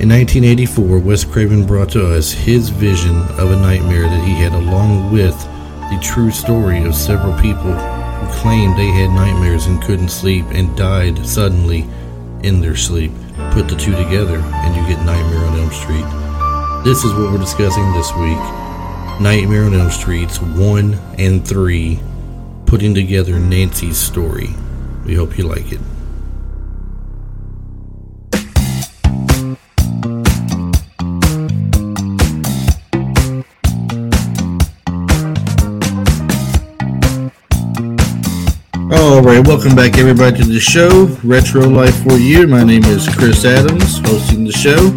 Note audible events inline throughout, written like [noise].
In 1984, Wes Craven brought to us his vision of a nightmare that he had, along with the true story of several people who claimed they had nightmares and couldn't sleep and died suddenly in their sleep. Put the two together, and you get Nightmare on Elm Street. This is what we're discussing this week Nightmare on Elm Streets 1 and 3, putting together Nancy's story. We hope you like it. Right, welcome back everybody to the show, Retro Life for You. My name is Chris Adams, hosting the show.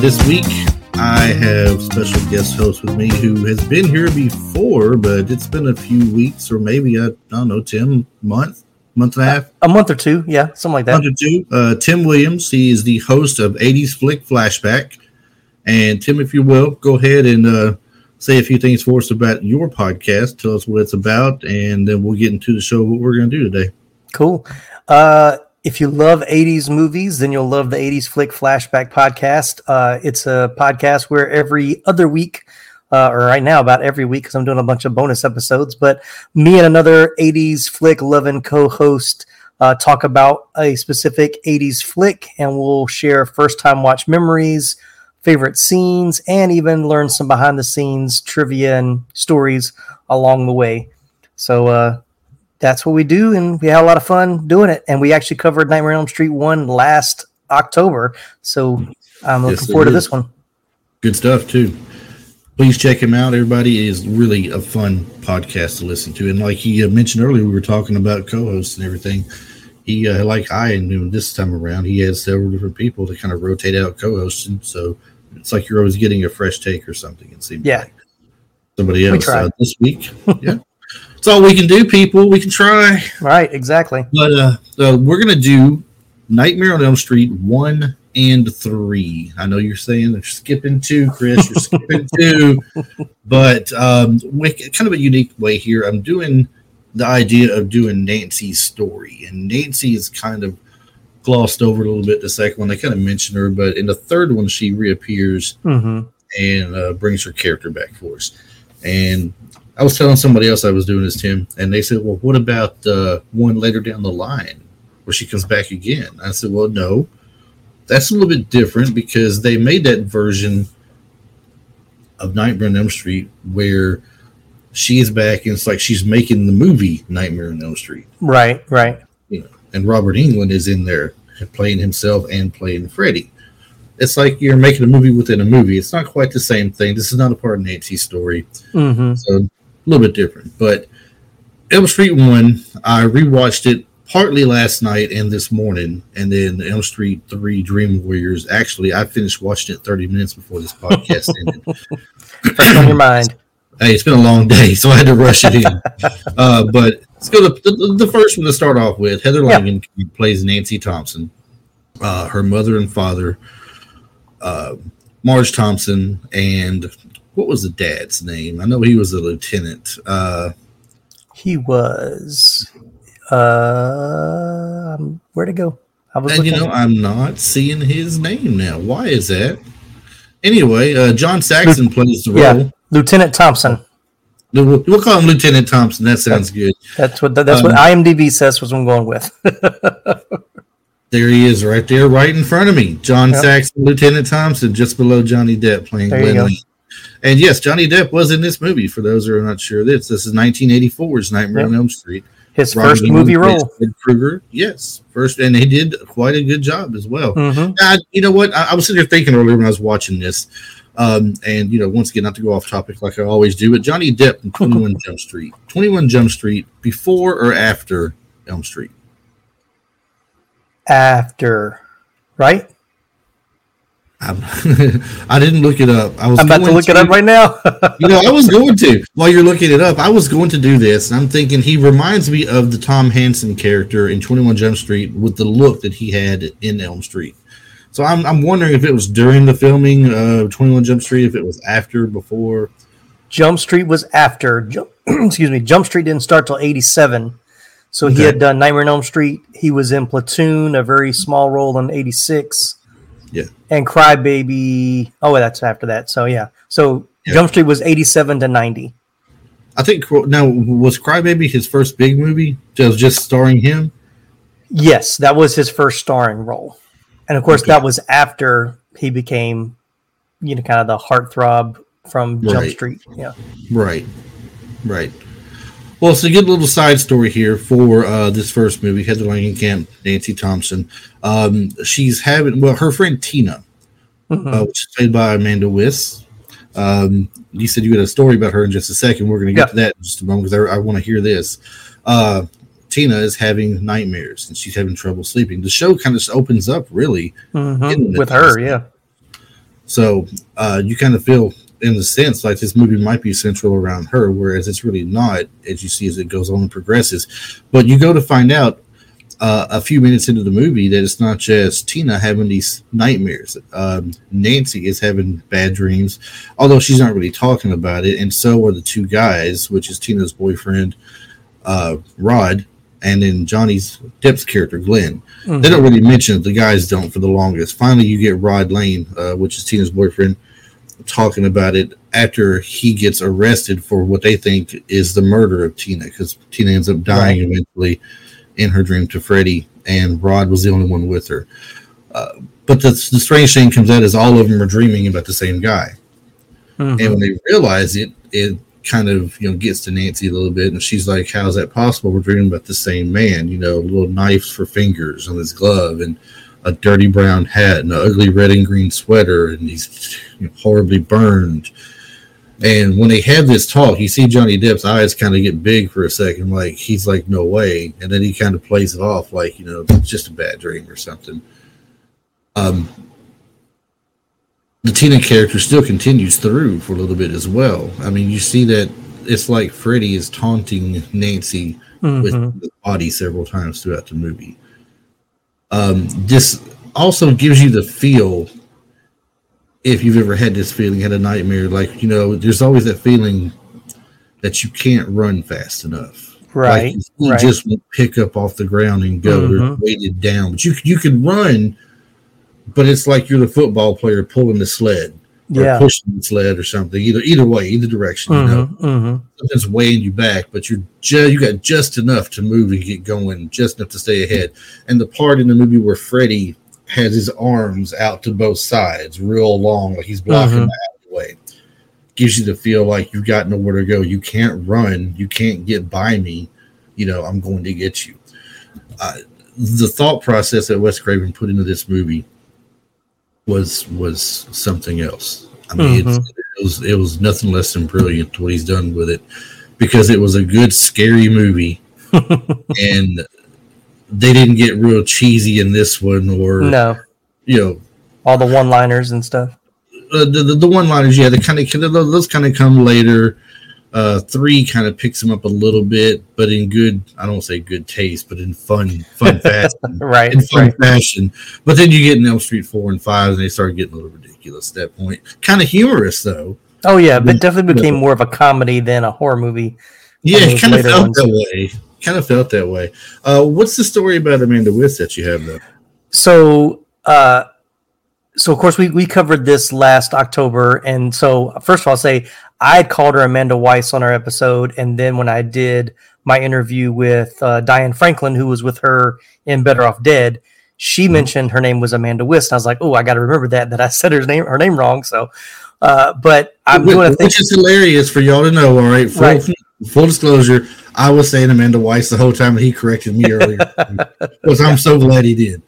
This week, I have special guest host with me who has been here before, but it's been a few weeks or maybe I, I don't know, Tim, month, month and a half, a month or two, yeah, something like that. month or two. Uh, Tim Williams, he is the host of 80s Flick Flashback. And Tim, if you will, go ahead and uh, say a few things for us about your podcast. Tell us what it's about, and then we'll get into the show. What we're going to do today. Cool. Uh, if you love 80s movies, then you'll love the 80s Flick Flashback podcast. Uh, it's a podcast where every other week, uh, or right now, about every week, because I'm doing a bunch of bonus episodes, but me and another 80s Flick loving co host uh, talk about a specific 80s flick, and we'll share first time watch memories, favorite scenes, and even learn some behind the scenes trivia and stories along the way. So, uh, that's what we do, and we had a lot of fun doing it. And we actually covered Nightmare on Elm Street one last October, so I'm looking Yes, forward to this one. Good stuff too. Please check him out. Everybody is really a fun podcast to listen to. And like he uh, mentioned earlier, we were talking about co-hosts and everything. He uh, like I and this time around, he has several different people to kind of rotate out co-hosting. So it's like you're always getting a fresh take or something. It seems Yeah. like somebody else try. uh, this week. [laughs] yeah, it's all we can do, people. We can try. Right, exactly. But uh, uh, we're gonna do Nightmare on Elm Street one and three. I know you're saying they're skipping two, Chris. You're skipping [laughs] two, but um, kind of a unique way here. I'm doing the idea of doing Nancy's story, and Nancy is kind of glossed over a little bit. The second one, they kind of mention her, but in the third one, she reappears hmm and uh, brings her character back for us. And I was telling somebody else I was doing this, Tim, and they said, "Well, what about uh, one later down the line where she comes back again?" I said, "Well, no, that's a little bit different because they made that version of Nightmare on Elm Street where she is back, and it's like she's making the movie Nightmare on Elm Street, Right, right. And Robert Englund is in there playing himself and playing Freddy." It's like you're making a movie within a movie. It's not quite the same thing. This is not a part of Nancy's story. hmm So a little bit different. But Elm Street One, I rewatched it partly last night and this morning, and then Elm Street Three: Dream Warriors. Actually, I finished watching it 30 minutes before this [laughs] podcast ended. Fresh on your mind. Hey, it's been a long day, so I had to rush it in. [laughs] uh, but let's go to the, the first one to start off with. Heather Yeah. Langen plays Nancy Thompson. Uh, her mother and father, uh, Marge Thompson, and what was the dad's name? I know he was a lieutenant. Uh, He was. Uh, um, where to go? I was and you know, I'm not seeing his name now. Why is that? Anyway, uh, John Saxon [laughs] plays the yeah, role. Lieutenant Thompson. We'll, we'll call him Lieutenant Thompson. That sounds good. That's what that's what Um, IMDb says. Was what I'm going with. [laughs] There he is, right there, right in front of me. John Yep. Saxon, Lieutenant Thompson, just below Johnny Depp playing There Glenn. Lee. And yes, Johnny Depp was in this movie. For those who are not sure, this this is 1984's Nightmare Yep. on Elm Street. His Robert first movie role. Fred Krueger, yes, first, and he did quite a good job as well. hmm Uh, you know what? I, I was sitting there thinking earlier when I was watching this, um, and you know, once again, not to go off topic like I always do, but Johnny Depp in 21 Jump Street, [laughs] 21 Jump Street, before or after Elm Street? After, right? I'm, [laughs] didn't look it up. I was I'm about to look it up right now. [laughs] you know, I was going to while you're looking it up. I was going to do this, and I'm thinking he reminds me of the Tom Hanson character in 21 Jump Street with the look that he had in Elm Street. So I'm, I'm wondering if it was during the filming of 21 Jump Street, if it was after, before. Jump Street was after. Jump, [clears throat] excuse me. Jump Street didn't start till '87, so he had done Nightmare on Elm Street. He was in Platoon, a very small role in '86. Yeah. And Crybaby. Oh, that's after that. So yeah. So Yeah. Jump Street was eighty-seven to ninety. I think now was Crybaby his first big movie? Just starring him. Yes, that was his first starring role, and of course Okay. that was after he became, you know, kind of the heartthrob from Jump Right. Street. Yeah. Right, right. Well, it's a good little side story here for uh, this first movie. Heather Langenkamp, Nancy Thompson. Um, she's having well, her friend Tina, Mhm. uh, which is played by Amanda Wiss. Um, you said you had a story about her in just a second. We're going to get Yeah. to that in just a moment because I, I want to hear this. Uh, Tina is having nightmares and she's having trouble sleeping. The show kind of opens up really Mhm. With her. Yeah. So uh, you kind of feel, in the sense, like this movie might be central around her, whereas it's really not, as you see as it goes on and progresses. But you go to find out uh, a few minutes into the movie that it's not just Tina having these nightmares. Um, Nancy is having bad dreams, although she's not really talking about it, and so are the two guys, which is Tina's boyfriend, uh, Rod, and then Johnny's Depp's character, Glenn. Mhm. They don't really mention it. The guys don't for the longest. Finally, you get Rod Lane, uh, which is Tina's boyfriend, talking about it after he gets arrested for what they think is the murder of Tina, because Tina ends up dying eventually in her dream to Freddy, and Rod was the only one with her. Uh, but the, the strange thing comes out is all of them are dreaming about the same guy. Mhm. And when they realize it, it kind of you know gets to Nancy a little bit, and she's like, "How's that possible? We're dreaming about the same man. You know, little knives for fingers on his glove, and a dirty brown hat, and an ugly red and green sweater, and he's you know, horribly burned." And when they have this talk, you see Johnny Depp's eyes kind of get big for a second, like he's like, "No way," and then he kind of plays it off like you know, it's just a bad dream or something. Um, the Tina character still continues through for a little bit as well. I mean, you see that it's like Freddy is taunting Nancy with Mhm. the body several times throughout the movie. Um, this also gives you the feel, if you've ever had this feeling, had a nightmare, like, you know, there's always that feeling that you can't run fast enough. Right. Like you right. just pick up off the ground and go. Mhm. weighted down. But you you can run, but it's like you're the football player pulling the sled or yeah. pushing the sled or something. Either either way, either direction. You know, Mhm, mhm. something's weighing you back, but you're just you got just enough to move and get going, just enough to stay ahead. And the part in the movie where Freddy has his arms out to both sides, real long, like he's blocking Mhm. the alleyway, gives you the feel like you've got nowhere to go. You can't run. You can't get by me. You know, I'm going to get you. Uh, the thought process that Wes Craven put into this movie was was something else. I mean, it's, it was it was nothing less than brilliant what he's done with it because it was a good scary movie [laughs] and they didn't get real cheesy in this one or no, you know all the one-liners and stuff. uh, the, the, the one liners yeah they kind of those kind of come later uh three kind of picks them up a little bit but in good i don't say good taste but in fun fun [laughs] fashion Right. in fun right. fashion but then you get in elm street 4 and 5 and they start getting a little ridiculous at that point kind of humorous though Oh yeah, but definitely became more of a comedy than a horror movie. Yeah, it kind of felt ones. that way. Kind of felt that way. Uh, what's the story about Amanda Wiss that you have though? So, uh, so of course we we covered this last October, and so first of all, I'll say I had called her Amanda Weiss on our episode, and then when I did my interview with uh, Diane Franklin, who was with her in Better Off Dead, she mentioned her name was Amanda Wiss, and I was like, oh, I got to remember that that I said her name her name wrong. So, uh, but I'm which, doing a thing. which is hilarious for y'all to know. All right, full, Right. full disclosure, I was saying Amanda Weiss the whole time, and he corrected me earlier. [laughs] Because I'm so glad he did.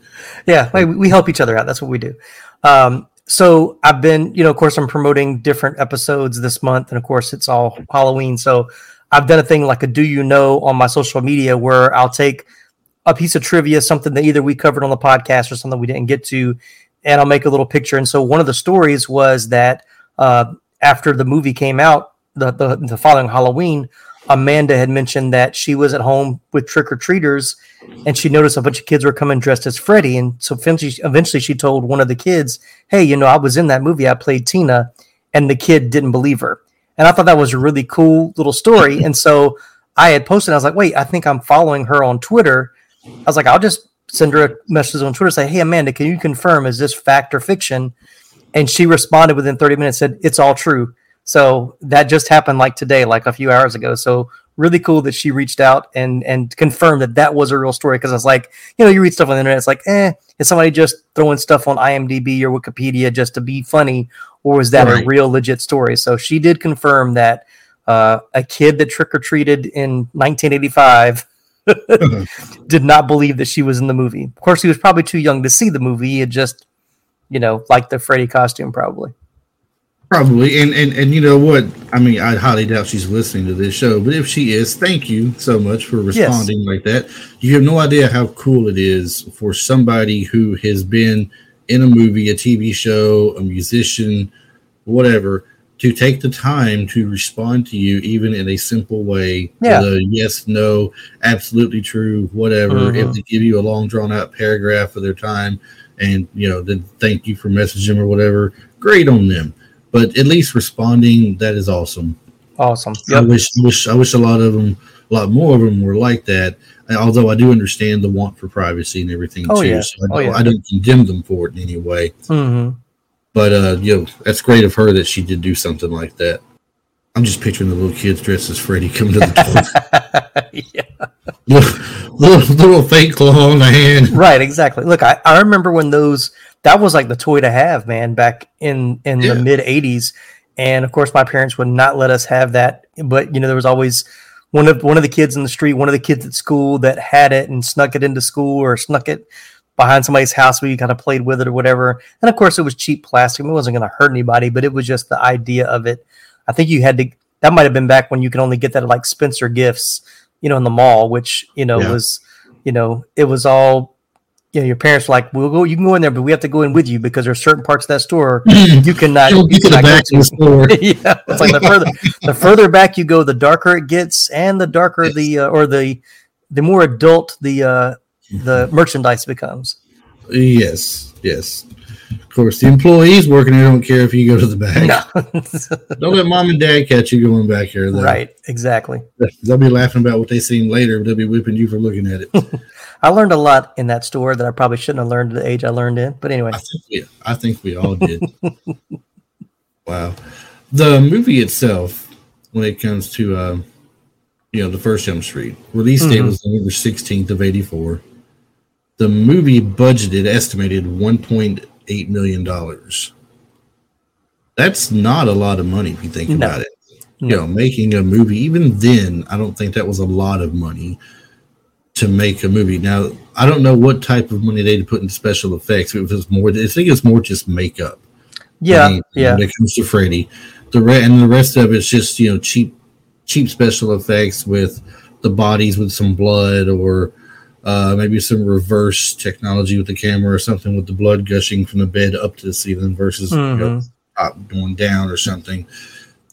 yeah we, we help each other out that's what we do um, so i've been you know of course i'm promoting different episodes this month and of course it's all halloween. So i've done a thing like a do you know on my social media where i'll take a piece of trivia something that either we covered on the podcast or something we didn't get to and i'll make a little picture. And so one of the stories was that uh, after the movie came out the, the, the following halloween amanda had mentioned that she was at home with trick-or-treaters and she noticed a bunch of kids were coming dressed as Freddy. And so eventually she told one of the kids, Hey, you know, I was in that movie. I played Tina. And the kid didn't believe her. And I thought that was a really cool little story. and so I had posted, I was like, wait, I think I'm following her on Twitter. I was like, I'll just send her a message on Twitter, say, "Hey Amanda, can you confirm is this fact or fiction?" And she responded within 30 minutes, said, "It's all true." So that just happened like today, like a few hours ago. So really cool that she reached out and and confirmed that that was a real story. Because I was like, you know, you read stuff on the internet, it's like, eh, is somebody just throwing stuff on IMDb or Wikipedia just to be funny, or is that right. a real legit story? So she did confirm that uh, a kid that trick or treated in 1985 [laughs] did not believe that she was in the movie. Of course, he was probably too young to see the movie. He had just, you know, liked the Freddy costume, probably. Probably, and, and and you know what? I mean, I highly doubt she's listening to this show, but if she is, thank you so much for responding yes. like that. You have no idea how cool it is for somebody who has been in a movie, a TV show, a musician, whatever, to take the time to respond to you, even in a simple way. Yeah. A yes, no, absolutely true, whatever. Mm-hmm. If they give you a long, drawn out paragraph of their time and, you know, then thank you for messaging or whatever, great on them. But at least responding, that is awesome. Awesome. Yep. I wish, wish, I wish a lot of them, a lot more of them were like that. Although I do understand the want for privacy and everything oh, too. Yeah. So I, oh, don't, yeah. I don't condemn them for it in any way. Mm-hmm. But uh, you know, that's great of her that she did do something like that. I'm just picturing the little kids dressed as Freddy coming to the [laughs] door. yeah. [laughs] Little, little, little fake claw on the hand. Right, exactly. Look, I, I remember when those that was like the toy to have, man, back in in yeah. the mid '80s, and of course my parents would not let us have that. But you know, there was always one of one of the kids in the street, one of the kids at school that had it and snuck it into school or snuck it behind somebody's house where you kind of played with it or whatever. And of course, it was cheap plastic. It wasn't going to hurt anybody, but it was just the idea of it. I think you had to. That might have been back when you could only get that at like Spencer Gifts, you know, in the mall, which you know yeah. was, you know, it was all. You know, your parents were like, "We'll go. You can go in there, but we have to go in with you because there's certain parts of that store you [laughs] cannot. you you cannot go to. the store. [laughs] yeah, it's like the further the further back you go, the darker it gets, and the darker the uh, or the the more adult the uh, the merchandise becomes. Yes, yes. Of course, the employees working there don't care if you go to the back. No. [laughs] don't let mom and dad catch you going back here. Though. Right, exactly. They'll be laughing about what they seen later, but they'll be whipping you for looking at it. I learned a lot in that store that I probably shouldn't have learned at the age I learned in. But anyway, I think we, I think we all did. [laughs] wow, the movie itself, when it comes to uh, you know the first Jump Street release date mm-hmm. was November sixteenth of eighty four the movie budgeted estimated 1.8 million dollars. That's not a lot of money if you think no. about it. No. You know, making a movie even then, I don't think that was a lot of money to make a movie. Now, I don't know what type of money they put into special effects. It was more. I think it's more just makeup. Yeah, I mean, yeah. When it comes to Freddy, the re- and the rest of it's just you know cheap, cheap special effects with the bodies with some blood or uh, maybe some reverse technology with the camera or something with the blood gushing from the bed up to the ceiling versus mm-hmm. you know, top going down or something.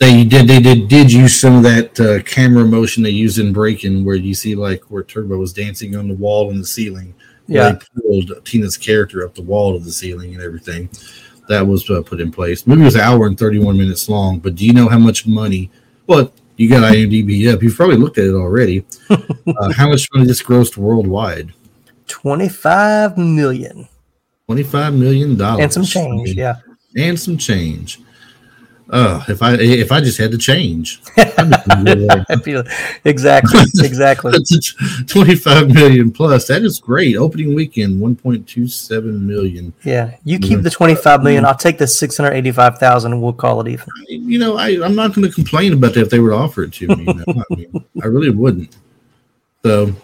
They did they did did use some of that uh, camera motion they used in Breakin', where you see like where Turbo was dancing on the wall and the ceiling. Yeah, pulled Tina's character up the wall to the ceiling and everything. That was uh, put in place. The movie was an hour and thirty one minutes long, but do you know how much money? Well, you got IMDb up. You've probably looked at it already. [laughs] uh, how much money this grossed worldwide? Twenty-five million. Twenty-five million dollars and some change. Yeah, and some change. Oh, if I if I just had to change, [laughs] exactly, [laughs] exactly. Twenty five million plus. That is great. Opening weekend, one point two seven million. Yeah, you keep mm-hmm. the twenty five million. Mm-hmm. I'll take the six hundred eighty five thousand, and we'll call it even. You know, I I'm not going to complain about that if they were to offer it to me. You know? I, mean, I really wouldn't. So,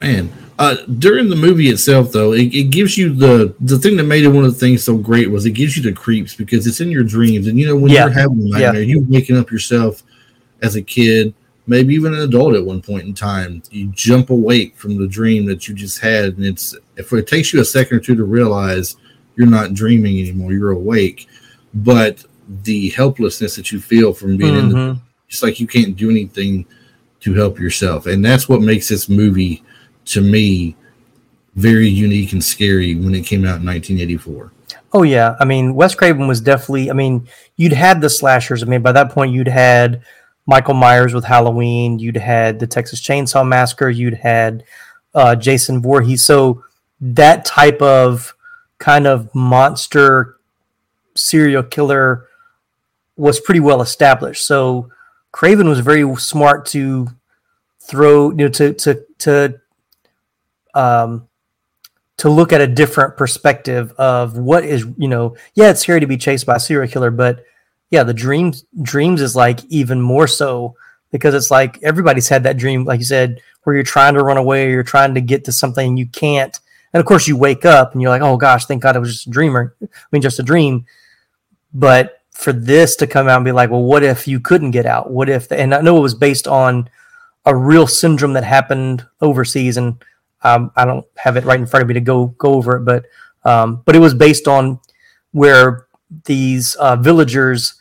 man, uh, during the movie itself, though, it, it, gives you the the thing that made it one of the things so great was it gives you the creeps because it's in your dreams, and you know when yeah. you're having a nightmare, yeah. you waking up yourself as a kid, maybe even an adult at one point in time, you jump awake from the dream that you just had, and it's if it takes you a second or two to realize you're not dreaming anymore, you're awake, but the helplessness that you feel from being mm-hmm. in the mm-hmm. it's like you can't do anything to help yourself, and that's what makes this movie to me very unique and scary when it came out in 1984. Oh yeah, I mean Wes Craven was definitely. I mean, you'd had the slashers. I mean, by that point, you'd had Michael Myers with Halloween. You'd had the Texas Chainsaw Massacre. You'd had uh, Jason Voorhees. So that type of kind of monster serial killer was pretty well established. So Craven was very smart to throw, you know, to to to um to look at a different perspective of what is, you know, yeah, it's scary to be chased by a serial killer, but yeah, the dreams dreams is like even more so because it's like everybody's had that dream, like you said, where you're trying to run away or you're trying to get to something you can't. And of course you wake up and you're like, oh gosh, thank God it was just a dreamer. I mean just a dream. But for this to come out and be like, well, what if you couldn't get out? What if and I know it was based on a real syndrome that happened overseas and um, I don't have it right in front of me to go go over it, but um, but it was based on where these uh, villagers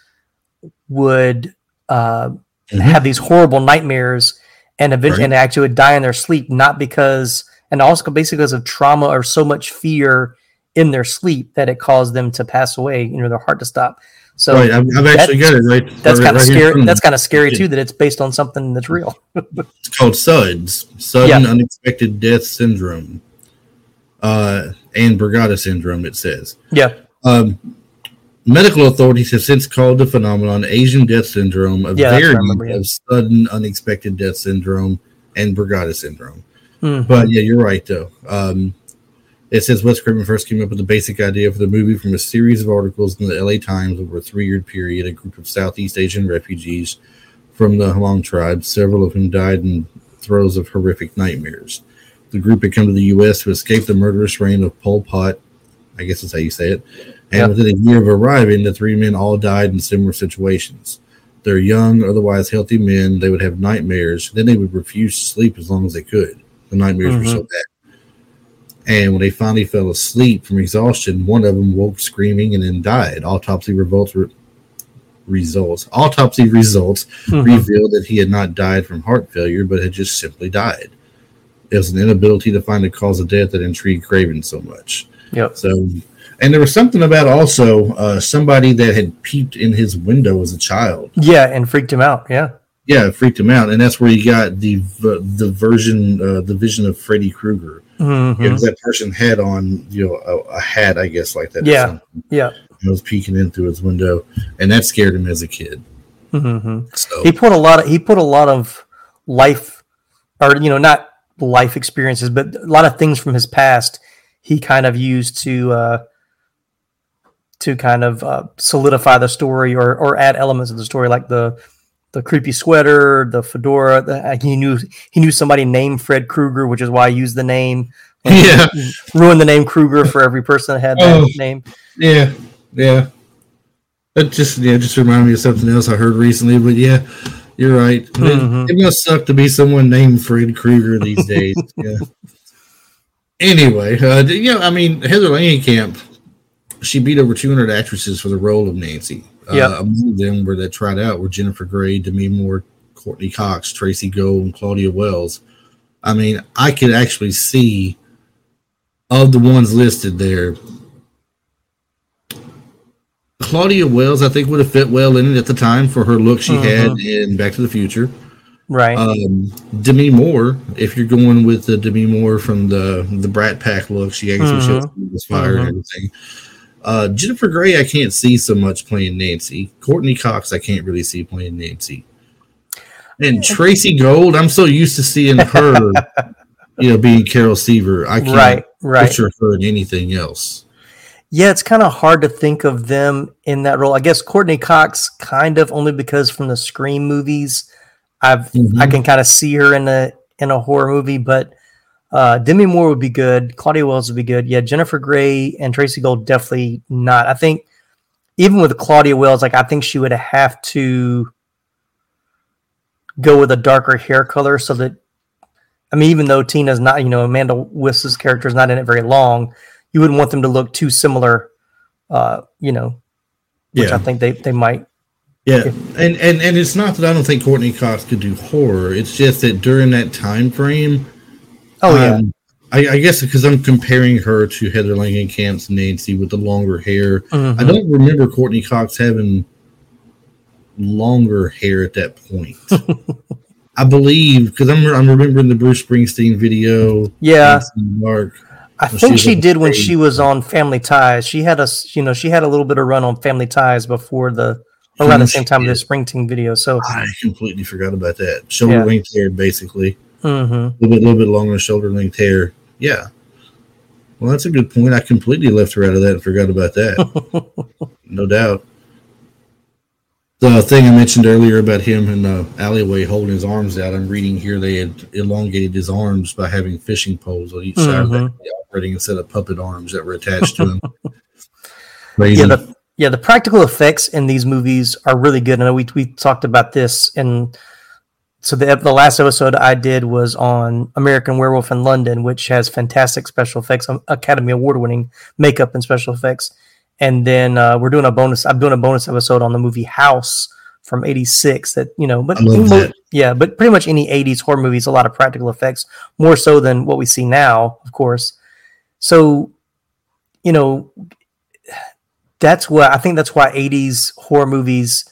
would uh, mm-hmm. have these horrible nightmares and eventually right. and actually would die in their sleep, not because and also basically because of trauma or so much fear in their sleep that it caused them to pass away, you know, their heart to stop. So right, I've, I've actually got it right. That's right, kind of scary. That's kind of scary too. That it's based on something that's real. [laughs] it's called SUDS, sudden yeah. unexpected death syndrome, uh, and Brugada syndrome. It says. Yeah. Um, medical authorities have since called the phenomenon Asian death syndrome, a yeah, variant of sudden unexpected death syndrome, and Brugada syndrome. Mm-hmm. But yeah, you're right though. Um, it says Wes Craven first came up with the basic idea for the movie from a series of articles in the LA Times over a three year period. A group of Southeast Asian refugees from the Hmong tribe, several of whom died in throes of horrific nightmares. The group had come to the U.S. to escape the murderous reign of Pol Pot, I guess that's how you say it. And within a year of arriving, the three men all died in similar situations. They're young, otherwise healthy men. They would have nightmares. Then they would refuse to sleep as long as they could. The nightmares mm-hmm. were so bad. And when they finally fell asleep from exhaustion, one of them woke screaming and then died. Autopsy results results autopsy results mm-hmm. revealed that he had not died from heart failure, but had just simply died. It was an inability to find a cause of death that intrigued Craven so much. Yep. So, and there was something about also uh, somebody that had peeped in his window as a child. Yeah, and freaked him out. Yeah. Yeah, it freaked him out, and that's where you got the the version, uh, the vision of Freddy Krueger Mm-hmm. You know, that person had on, you know, a, a hat, I guess, like that. Yeah, yeah. He was peeking in through his window, and that scared him as a kid. Mm-hmm. So he put a lot of he put a lot of life, or you know, not life experiences, but a lot of things from his past. He kind of used to uh, to kind of uh, solidify the story or or add elements of the story, like the the creepy sweater, the fedora. The, he knew he knew somebody named Fred Krueger, which is why I used the name. Yeah, ruined the name Krueger for every person that had that oh, name. Yeah, yeah. That just yeah, just reminded me of something else I heard recently. But yeah, you're right. Mm-hmm. It, it, must suck to be someone named Fred Krueger these days. [laughs] yeah. Anyway, uh, you know, I mean, Heather Langenkamp, she beat over 200 actresses for the role of Nancy. Yeah, uh, among them were that tried out were Jennifer Grey, Demi Moore, Courteney Cox, Tracey Gold, and Claudia Wells. I mean, I could actually see of the ones listed there. Claudia Wells, I think, would have fit well in it at the time for her look she had mm-hmm. in Back to the Future. Right. Um, Demi Moore, if you're going with the Demi Moore from the the Brat Pack look, she actually mm-hmm. showed was fired mm-hmm. and everything. Uh, Jennifer Grey, I can't see so much playing Nancy. Courteney Cox, I can't really see playing Nancy. And Tracey Gold, I'm so used to seeing her, [laughs] you know, being Carol Seaver. I can't right, right. picture her in anything else. Yeah, it's kind of hard to think of them in that role. I guess Courtney Cox, kind of, only because from the Scream movies, I've mm-hmm. I can kind of see her in a in a horror movie, but uh, Demi Moore would be good. Claudia Wells would be good. Yeah, Jennifer Grey and Tracey Gold definitely not. I think even with Claudia Wells, like I think she would have to go with a darker hair color so that I mean, even though Tina's not, you know, Amanda Wiss's character is not in it very long, you wouldn't want them to look too similar, uh, you know, which yeah. I think they, they might. Yeah, and, and and it's not that I don't think Courteney Cox could do horror. It's just that during that time frame, Oh yeah. Um, I, I, guess because I'm comparing her to Heather Langenkamp's Nancy with the longer hair. Mm-hmm. I don't remember Courteney Cox having longer hair at that point. [laughs] I believe because I'm I'm remembering the Bruce Springsteen video. Yeah, Mark. I think she did when she was on Family Ties. She had a you know she had a little bit of run on Family Ties before the around the same time of the Springsteen video. So I completely forgot about that shoulder yeah. length hair, basically. Mm-hmm. A little bit, little bit longer shoulder length hair. Yeah. Well, that's a good point. I completely left her out of that and forgot about that. [laughs] no doubt. The thing I mentioned earlier about him in the alleyway holding his arms out, I'm reading here they had elongated his arms by having fishing poles on each mm-hmm. side of the operating instead of puppet arms that were attached to him. [laughs] Crazy. Yeah, the, yeah, the practical effects in these movies are really good. I know we, we talked about this in so the the last episode I did was on American Werewolf in London, which has fantastic special effects, um, Academy Award winning makeup and special effects. And then uh, we're doing a bonus. I'm doing a bonus episode on the movie House from '86. That you know, but yeah, but pretty much any '80s horror movies, a lot of practical effects, more so than what we see now, of course. So, you know, that's what I think. That's why '80s horror movies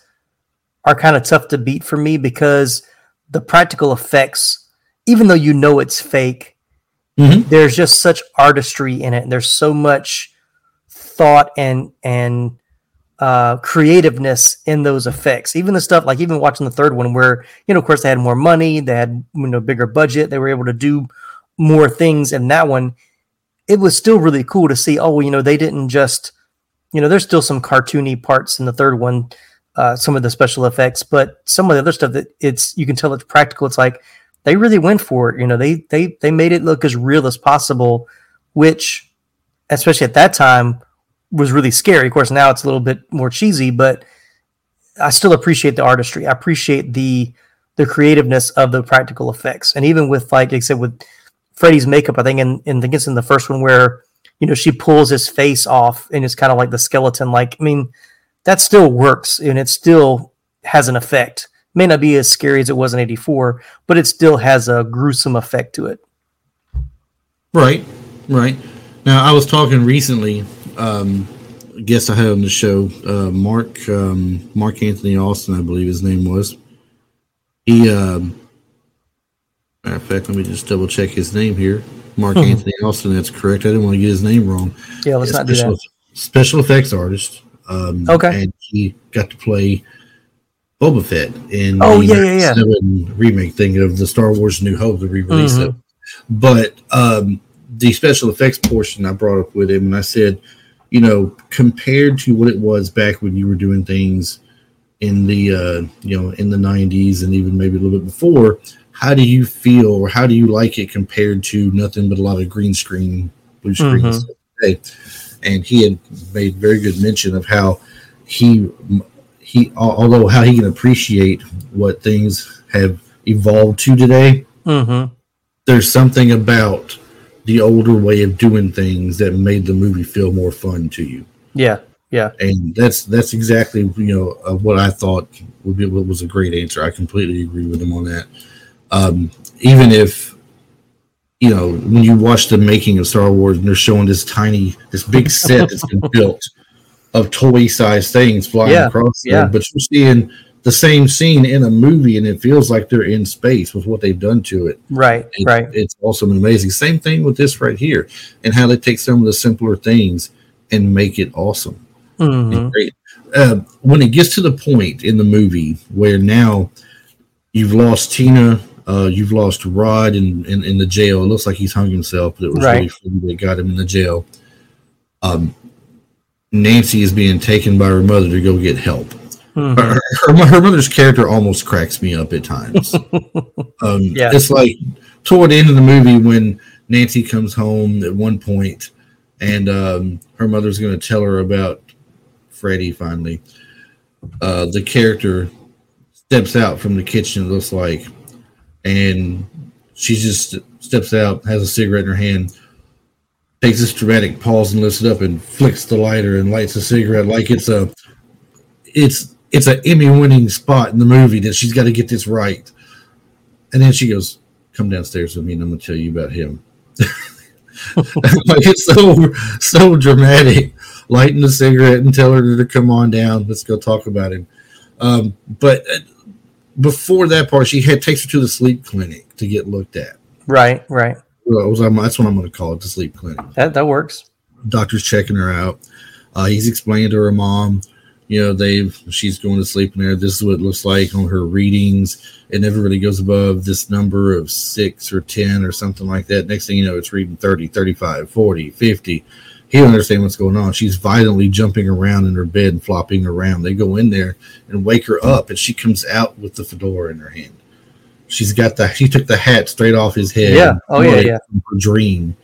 are kind of tough to beat for me because the practical effects, even though you know it's fake, mm-hmm. there's just such artistry in it. And there's so much thought and and uh, creativeness in those effects. Even the stuff like even watching the third one, where you know, of course, they had more money, they had you know bigger budget, they were able to do more things. in that one, it was still really cool to see. Oh, you know, they didn't just you know, there's still some cartoony parts in the third one uh, some of the special effects, but some of the other stuff that it's you can tell it's practical. It's like they really went for it. You know, they they they made it look as real as possible, which, especially at that time, was really scary. Of course, now it's a little bit more cheesy, but I still appreciate the artistry. I appreciate the the creativeness of the practical effects, and even with like I said with Freddy's makeup, I think in, in I think it's in the first one where you know she pulls his face off and it's kind of like the skeleton. Like I mean that still works and it still has an effect. May not be as scary as it was in 84, but it still has a gruesome effect to it. Right, right. Now, I was talking recently, um, I guess I had on the show, uh, Mark, um, Mark Anthony Austin, I believe his name was. He, um, matter of fact, let me just double check his name here. Mark Anthony Austin, that's correct. I didn't want to get his name wrong. Yeah, let's yeah, not do that. Special effects artist. Um, okay. And he got to play Boba Fett in oh, the yeah, yeah, yeah. remake thing of the Star Wars New Hope, the re-release mm-hmm. of. But um, the special effects portion I brought up with him, and I said, you know, compared to what it was back when you were doing things in the uh, you know in the 90s and even maybe a little bit before how do you feel or how do you like it compared to nothing but a lot of green screen blue screen mm-hmm. And he had made very good mention of how he he although how he can appreciate what things have evolved to today. Mm-hmm. There's something about the older way of doing things that made the movie feel more fun to you. Yeah, yeah, and that's that's exactly you know uh, what I thought would be what was a great answer. I completely agree with him on that. Um, even if you know, when you watch the making of Star Wars and they're showing this tiny, this big set that's been [laughs] built of toy sized things flying yeah, across there, yeah. but you're seeing the same scene in a movie and it feels like they're in space with what they've done to it. Right, it, right. It's awesome and amazing. Same thing with this right here and how they take some of the simpler things and make it awesome. Mm-hmm. great. Uh, when it gets to the point in the movie where now you've lost Tina uh, you've lost Rod in, in, in, the jail. It looks like he's hung himself, but it was right. really that got him in the jail. Um, Nancy is being taken by her mother to go get help. Mm-hmm. Her, her, her, mother's character almost cracks me up at times. [laughs] um, yeah. It's like toward the end of the movie when Nancy comes home at one point and um, her mother's going to tell her about Freddy finally. Uh, the character steps out from the kitchen, it looks like, and she just steps out, has a cigarette in her hand, takes this dramatic pause and lifts it up and flicks the lighter and lights a cigarette like it's a it's it's an Emmy winning spot in the movie that she's got to get this right. And then she goes, Come downstairs with me and I'm gonna tell you about him. [laughs] like it's so so dramatic. Lighting the cigarette and tell her to come on down. Let's go talk about him. Um, but uh, before that part, she had takes her to the sleep clinic to get looked at. Right, right. Was, that's what I'm going to call it, the sleep clinic. That that works. Doctor's checking her out. Uh, he's explaining to her mom, you know, they've she's going to sleep in there. This is what it looks like on her readings. It never really goes above this number of six or 10 or something like that. Next thing you know, it's reading 30, 35, 40, 50. He don't understand what's going on. She's violently jumping around in her bed and flopping around. They go in there and wake her up, and she comes out with the fedora in her hand. She's got the she took the hat straight off his head. Yeah. Oh yeah, yeah. Her dream,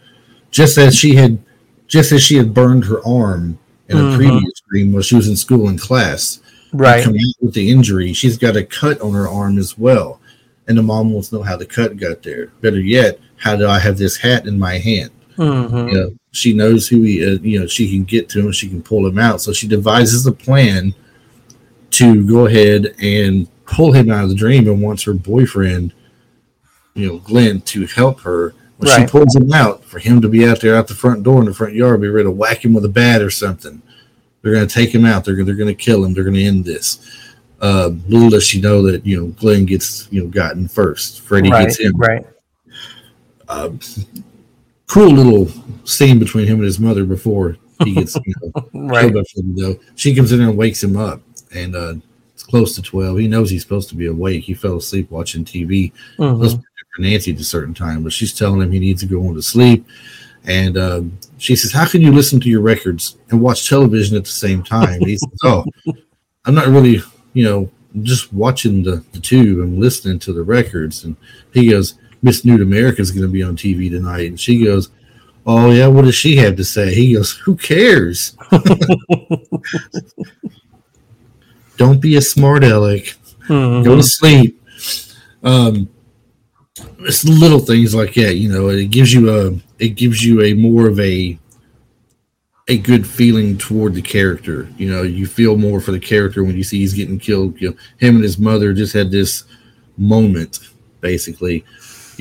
just as she had, just as she had burned her arm in a Mhm. previous dream while she was in school in class. Right. Coming out with the injury, she's got a cut on her arm as well. And the mom wants to know how the cut got there. Better yet, how do I have this hat in my hand? Hmm You know, she knows who he is. You know, she can get to him. She can pull him out. So she devises a plan to go ahead and pull him out of the dream and wants her boyfriend, you know, Glenn, to help her. When she pulls him out, for him to be out there out the front door in the front yard, be ready to whack him with a bat or something. They're going to take him out. They're they're going to kill him. They're going to end this. Uh, little does she know that you know Glenn gets you know gotten first. Freddy Right. gets him Right. uh, cruel little scene between him and his mother before he gets you know, [laughs] Right. though. She comes in there and wakes him up, and uh, it's close to twelve. He knows he's supposed to be awake. He fell asleep watching TV. Mhm. Supposed for Nancy at a certain time, but she's telling him he needs to go on to sleep. And um, she says, "How can you listen to your records and watch television at the same time?" He says, "Oh, [laughs] I'm not really, you know, just watching the, the tube. I'm listening to the records." And he goes, "Miss Nude America is going to be on TV tonight," and she goes. Oh yeah, what does she have to say? He goes, "Who cares? [laughs] Don't be a smart aleck. Mhm. Go to sleep." Um, it's little things like that, you know. It gives you a, it gives you a more of a, a good feeling toward the character. You know, you feel more for the character when you see he's getting killed. You know, him and his mother just had this moment, basically.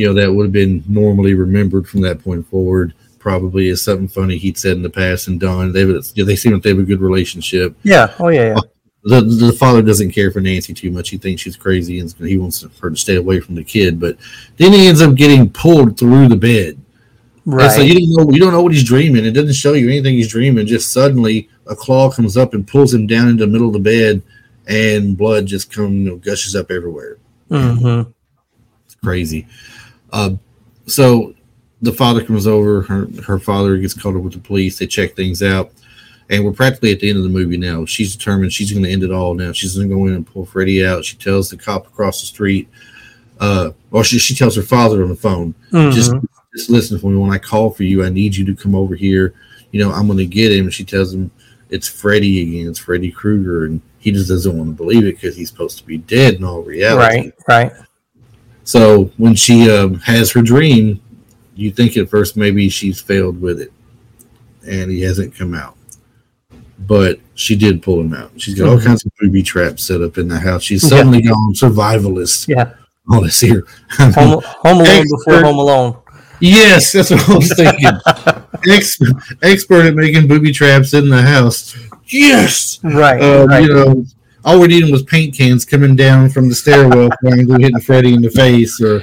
You know, that would have been normally remembered from that point forward. Probably as something funny he'd said in the past and done. They would, they seem like they have a good relationship Yeah. Oh yeah. Yeah. the the father doesn't care for Nancy too much. He thinks she's crazy and he wants her to stay away from the kid. But then he ends up getting pulled through the bed. Right. And so you don't know you don't know what he's dreaming. It doesn't show you anything he's dreaming. Just suddenly a claw comes up and pulls him down into the middle of the bed, and blood just comes you know, gushes up everywhere. hmm It's crazy. Uh, so the father comes over. Her her father gets called up with the police. They check things out, and we're practically at the end of the movie now. She's determined she's going to end it all now. She's going to go in and pull Freddy out. She tells the cop across the street, uh, or she she tells her father on the phone, just just listen for me. When I call for you, I need you to come over here. You know, I'm going to get him. She tells him it's Freddy again. It's Freddy Krueger, and he just doesn't want to believe it because he's supposed to be dead in all reality. Right. Right. So when she uh, has her dream, you think at first maybe she's failed with it, and he hasn't come out. But she did pull him out. She's got all Mhm. kinds of booby traps set up in the house. She's Yeah. suddenly gone survivalist. Yeah. [laughs] All this here. Home, home Alone Expert. before Home Alone. yes, that's what I was thinking. [laughs] Ex- expert at making booby traps in the house. Yes. Right. Uh, right. You know, all we're needing was paint cans coming down from the stairwell, [laughs] hitting Freddy in the face, or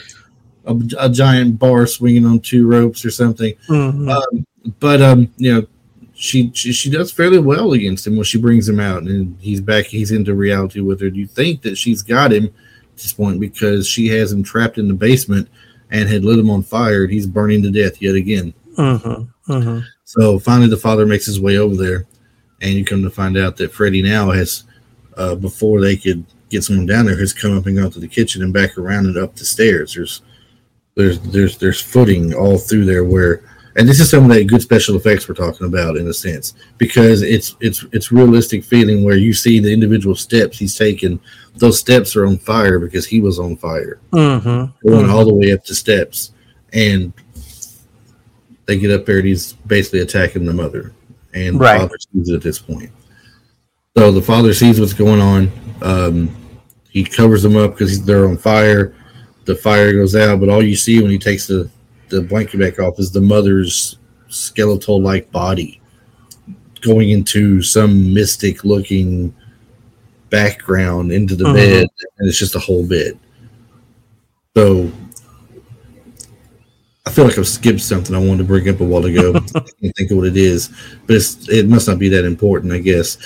a, a giant bar swinging on two ropes or something. Mhm. Um, but um, you know, she, she she does fairly well against him when she brings him out, and he's back. He's into reality with her. Do you think that she's got him at this point because she has him trapped in the basement and had lit him on fire, and he's burning to death yet again? Mhm. Mhm. So finally, the father makes his way over there, and you come to find out that Freddy now has, uh, before they could get someone down there, has come up and gone to the kitchen and back around and up the stairs. There's, there's, there's, there's footing all through there where, and this is some of that good special effects we're talking about in a sense because it's it's it's realistic feeling where you see the individual steps he's taken. Those steps are on fire because he was on fire Mhm. going all the way up the steps, and they get up there and he's basically attacking the mother, and Right. the father sees it at this point. So the father sees what's going on. Um, he covers them up because they're on fire. The fire goes out, but all you see when he takes the the blanket back off is the mother's skeletal like body going into some mystic looking background into the Mhm. bed, and it's just a whole bed. So I feel like I've skipped something I wanted to bring up a while ago. [laughs] I can't think of what it is, but it's, it must not be that important, I guess.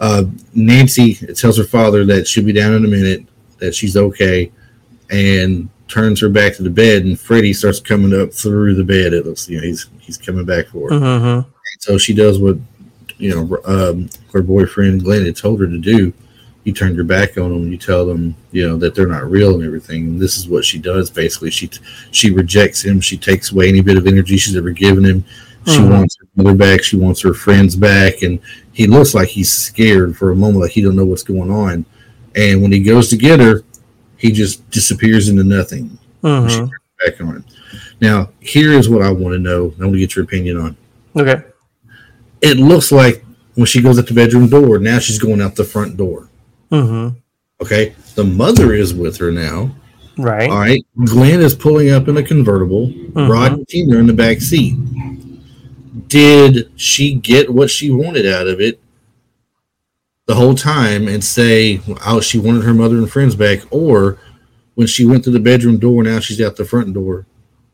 Uh, Nancy tells her father that she'll be down in a minute, that she's okay, and turns her back to the bed. And Freddy starts coming up through the bed. It looks, you know, he's he's coming back for her. Mm-hmm. So she does what you know um, her boyfriend Glenn had told her to do. You turn your back on them. You tell them you know that they're not real and everything. And this is what she does basically. She she rejects him. She takes away any bit of energy she's ever given him. She Mhm. wants mother back. She wants her friends back. And he looks like he's scared for a moment, like he don't know what's going on. And when he goes to get her, he just disappears into nothing turns back on. Now, here is what I want to know. I want to get your opinion on. Okay. It looks like when she goes out the bedroom door, now she's going out the front door. Mm-hmm. Okay. The mother is with her now. Right. All right. Glenn is pulling up in a convertible. Mhm. Rod and Tina are in the back seat. Did she get what she wanted out of it the whole time and say oh, she wanted her mother and friends back? Or when she went to the bedroom door, now she's out the front door.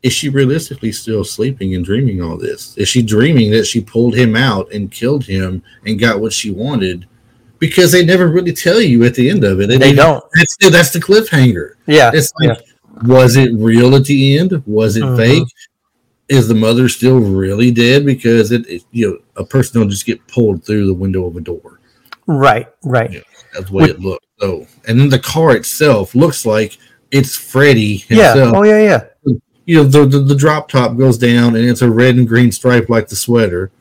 Is she realistically still sleeping and dreaming all this? Is she dreaming that she pulled him out and killed him and got what she wanted? Because they never really tell you at the end of it. They don't. That's that's the cliffhanger. Yeah. It's like, yeah. was it real at the end? Was it Mhm. fake? Is the mother still really dead? Because it, it- you know, a person don't just get pulled through the window of a door. Right. Right. Yeah. That's the way it looked. So, and then the car itself looks like it's Freddy Yeah. Oh yeah. Yeah. You know, the, the the drop top goes down and it's a red and green stripe like the sweater.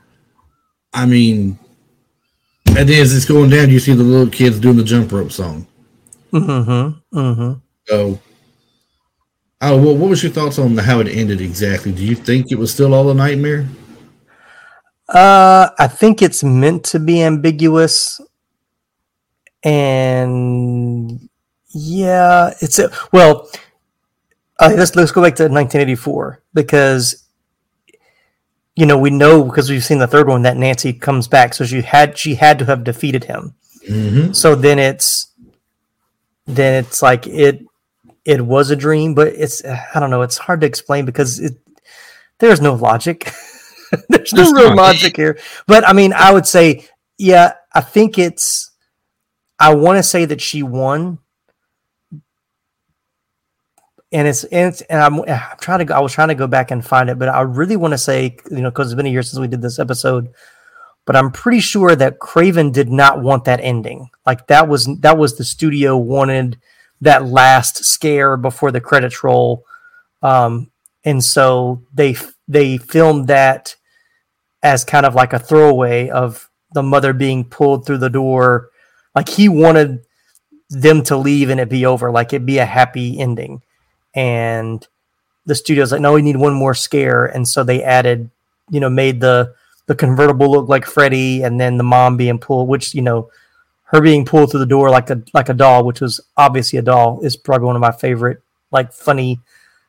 I mean, and then as it's going down, you see the little kids doing the jump rope song. Mm-hmm. Mm-hmm. So, oh, well, what was your thoughts on how it ended exactly? Do you think it was still all a nightmare? Uh, I think it's meant to be ambiguous, and yeah, it's a well. Uh, let's let's go back to 1984 because you know we know because we've seen the third one that Nancy comes back, so she had she had to have defeated him. Mm-hmm. So then it's then it's like it it was a dream, but it's I don't know. It's hard to explain because it there's no logic. [laughs] there's no real logic here. But I mean, I would say, yeah, I think it's. I want to say that she won, and it's and, it's, and I'm, I'm trying to. go I was trying to go back and find it, but I really want to say, you know, because it's been a year since we did this episode. But I'm pretty sure that Craven did not want that ending. Like that was that was the studio wanted that last scare before the credits roll, um, and so they they filmed that as kind of like a throwaway of the mother being pulled through the door. Like he wanted them to leave and it be over, like it be a happy ending. And the studio's like, no, we need one more scare, and so they added, you know, made the the convertible look like Freddy, and then the mom being pulled, which you know, her being pulled through the door like a like a doll, which was obviously a doll, is probably one of my favorite, like funny,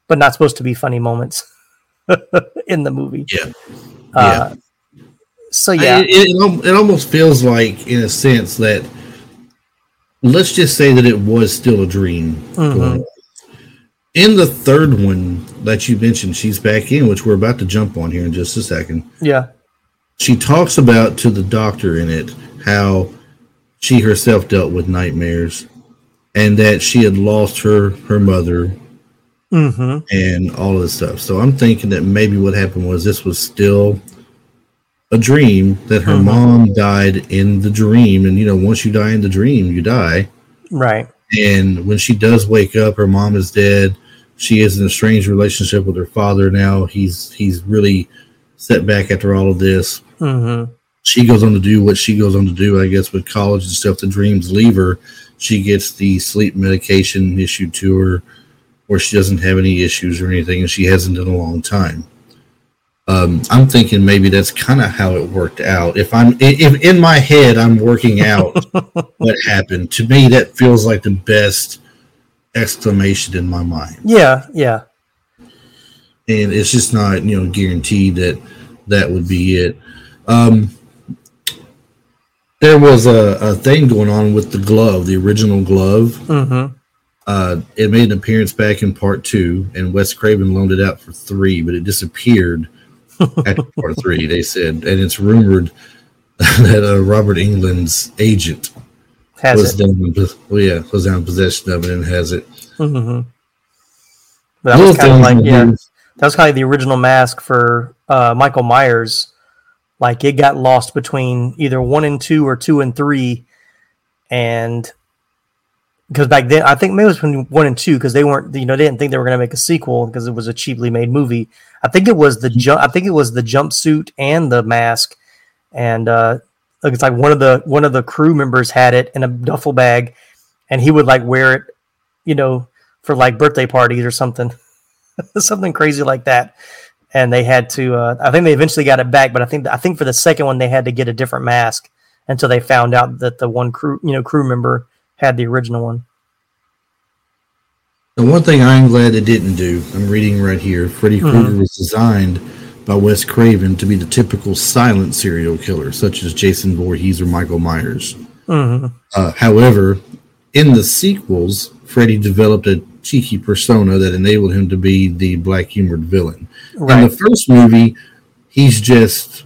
but not supposed to be funny moments [laughs] in the movie. Yeah. Uh, so Yeah. yeah, It, it, it almost feels like, in a sense, that let's just say that it was still a dream. Mhm. In the third one that you mentioned, she's back in, which we're about to jump on here in just a second. yeah, she talks about to the doctor in it how she herself dealt with nightmares and that she had lost her her mother hmm and all of this stuff. So i'm thinking that maybe what happened was this was still a dream that her Mhm. mom died in the dream. And you know once you die in the dream you die. Right, and when she does wake up her mom is dead. She is in a strange relationship with her father now. He's he's really set back after all of this. Hmm she goes on to do what she goes on to do, I guess, with college and stuff. The dreams leave her. She gets the sleep medication issued to her, where she doesn't have any issues or anything, and she hasn't in a long time. Um, I'm thinking maybe that's kind of how it worked out. If I'm if in my head I'm working out [laughs] what happened, to me that feels like the best exclamation in my mind yeah, yeah, and it's just not you know guaranteed that that would be it. Um, There was a, a thing going on with the glove, the original glove. Mm-hmm. Uh, it made an appearance back in part two, and Wes Craven loaned it out for three, but it disappeared after [laughs] part three. They said, and it's rumored [laughs] that uh, Robert Englund's agent Has was it? down, in well, yeah, was down in possession of it and has it. Mm-hmm. That was kind of like yeah. That was kind of the original mask for uh, Michael Myers. Like it got lost between either one and two or two and three, and because back then I think maybe it was between one and two because they weren't you know they didn't think they were going to make a sequel because it was a cheaply made movie. I think it was the jump. I think it was the jumpsuit and the mask, and uh, it's like one of the one of the crew members had it in a duffel bag, and he would like wear it, you know, for like birthday parties or something. [laughs] something crazy like that. And they had to. Uh, I think they eventually got it back, but I think I think for the second one they had to get a different mask until they found out that the one crew you know crew member had the original one. The one thing I'm glad they didn't do, I'm reading right here, Freddy Mhm. Krueger was designed by Wes Craven to be the typical silent serial killer, such as Jason Voorhees or Michael Myers. hmm Uh, however, in the sequels, Freddy developed a cheeky persona that enabled him to be the black humored villain. In the first movie, he's just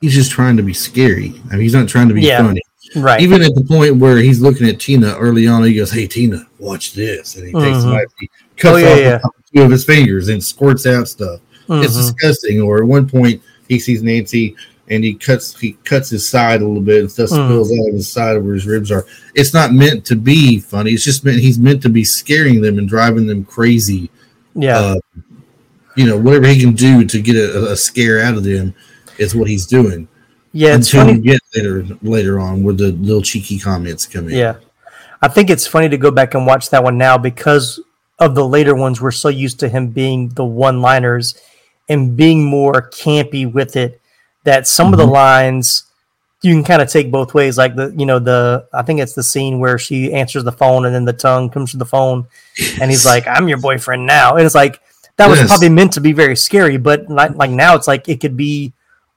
he's just trying to be scary. I mean, he's not trying to be Yeah. funny. Right. Even at the point where he's looking at Tina early on, he goes, "Hey Tina, watch this," and he takes the Mhm. knife, he cuts Oh, yeah, off yeah. two of his fingers and squirts out stuff. It's Mhm. disgusting. Or at one point, he sees Nancy and he cuts he cuts his side a little bit and stuff Mm. spills out of his side where his ribs are. It's not meant to be funny. It's just meant he's meant to be scaring them and driving them crazy. yeah. Uh, you know, whatever he can do to get a, a scare out of them is what he's doing. yeah. It's Until funny. we get later later on where the little cheeky comments come in. Yeah. I think it's funny to go back and watch that one now because of the later ones. We're so used to him being the one liners and being more campy with it that some of the Mhm. lines you can kind of take both ways. Like the, you know, the, I think it's the scene where she answers the phone and then the tongue comes to the phone and he's like, I'm your boyfriend now. And it's like, that was Yes. probably meant to be very scary, but like, like now it's like it could be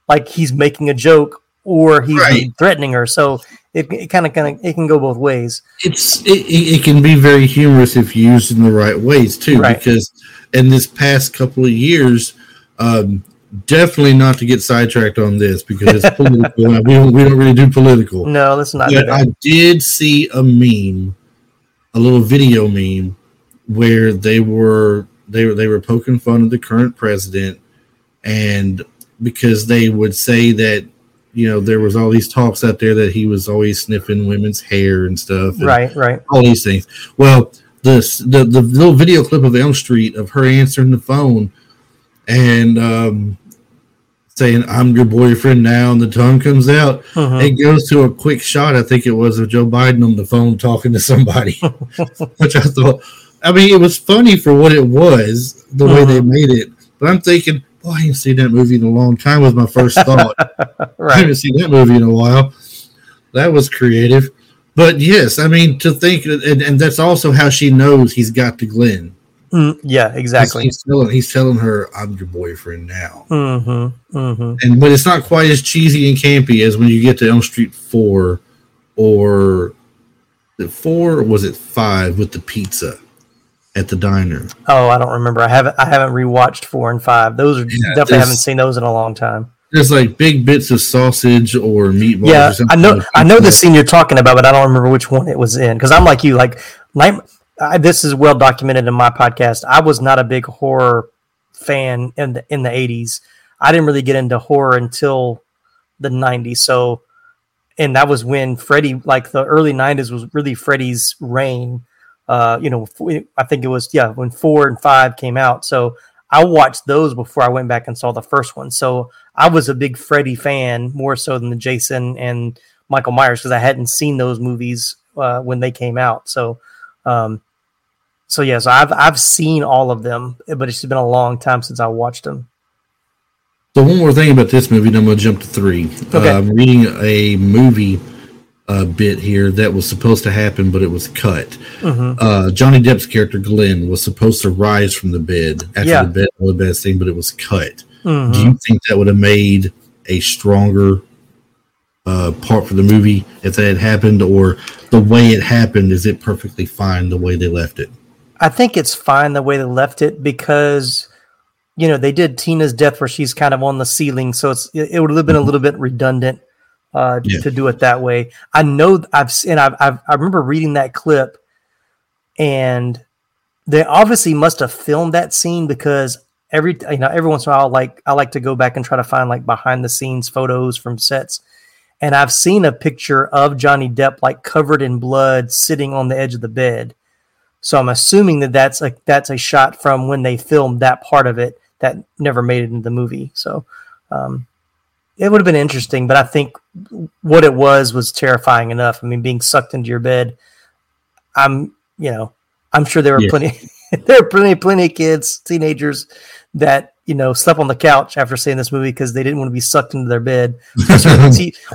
like he's making a joke or he's Right. threatening her. So it, it kind of kind of it can go both ways. it's it, it it can be very humorous if used in the right ways too Right. because in this past couple of years um definitely not to get sidetracked on this because it's [laughs] political we don't, we don't really do political No, let's not but i did see a meme a little video meme where they were they were they were poking fun of the current president and because they would say that you know there was all these talks out there that he was always sniffing women's hair and stuff and right, right. all these things. Well, this the the little video clip of Elm Street of her answering the phone and um, saying "I'm your boyfriend now," and the tongue comes out. Mhm. It goes to a quick shot. I think it was of Joe Biden on the phone talking to somebody, [laughs] which I thought. I mean, it was funny for what it was, the way they made it. But I'm thinking, boy, I haven't seen that movie in a long time. Was my first [laughs] thought. I haven't seen that movie in a while. That was creative. But yes, I mean to think, and, and that's also how she knows he's got to Glenn. Mm, yeah, exactly. He's telling, he's telling her, "I'm your boyfriend now," Mm-hmm. Mm-hmm. and but it's not quite as cheesy and campy as when you get to Elm Street Four, or the four or was it five with the pizza at the diner. Oh, I don't remember. I haven't. I haven't rewatched four and five. Those are Yeah, definitely haven't seen those in a long time. There's like big bits of sausage or meatballs. yeah, or something I know. I know the [laughs] scene you're talking about, but I don't remember which one it was in. Because I'm like you. Like, night. I, this is well documented in my podcast. I was not a big horror fan in the in the 80s. I didn't really get into horror until the 90s. So, and that was when Freddy, like the early 90s, was really Freddy's reign. Uh, you know, I think it was yeah when four and five came out. So I watched those before I went back and saw the first one. So I was a big Freddy fan more so than the Jason and Michael Myers because I hadn't seen those movies uh, when they came out. So, um, so yes, I've I've seen all of them, but it's been a long time since I watched them. So one more thing about this movie, then I'm going to jump to three. Okay. Uh, I'm reading a movie uh, bit here that was supposed to happen, but it was cut. Mhm. Uh, Johnny Depp's character Glenn was supposed to rise from the bed after Yeah. the bed, the bed scene, but it was cut. Mhm. Do you think that would have made a stronger uh, part for the movie if that had happened, or the way it happened? Is it perfectly fine the way they left it? I think it's fine the way they left it because you know they did Tina's death where she's kind of on the ceiling, so it's it would have been a little bit redundant uh, yeah. to do it that way. I know I've and I've, I've I remember reading that clip, and they obviously must have filmed that scene because every you know every once in a while like I like to go back and try to find like behind the scenes photos from sets and I've seen a picture of Johnny Depp like covered in blood sitting on the edge of the bed. So I'm assuming that that's a that's a shot from when they filmed that part of it that never made it into the movie. So um, it would have been interesting, but I think what it was was terrifying enough. I mean, being sucked into your bed. I'm you know I'm sure there were plenty [laughs] there were plenty plenty of kids teenagers that you know slept on the couch after seeing this movie because they didn't want to be sucked into their bed [laughs]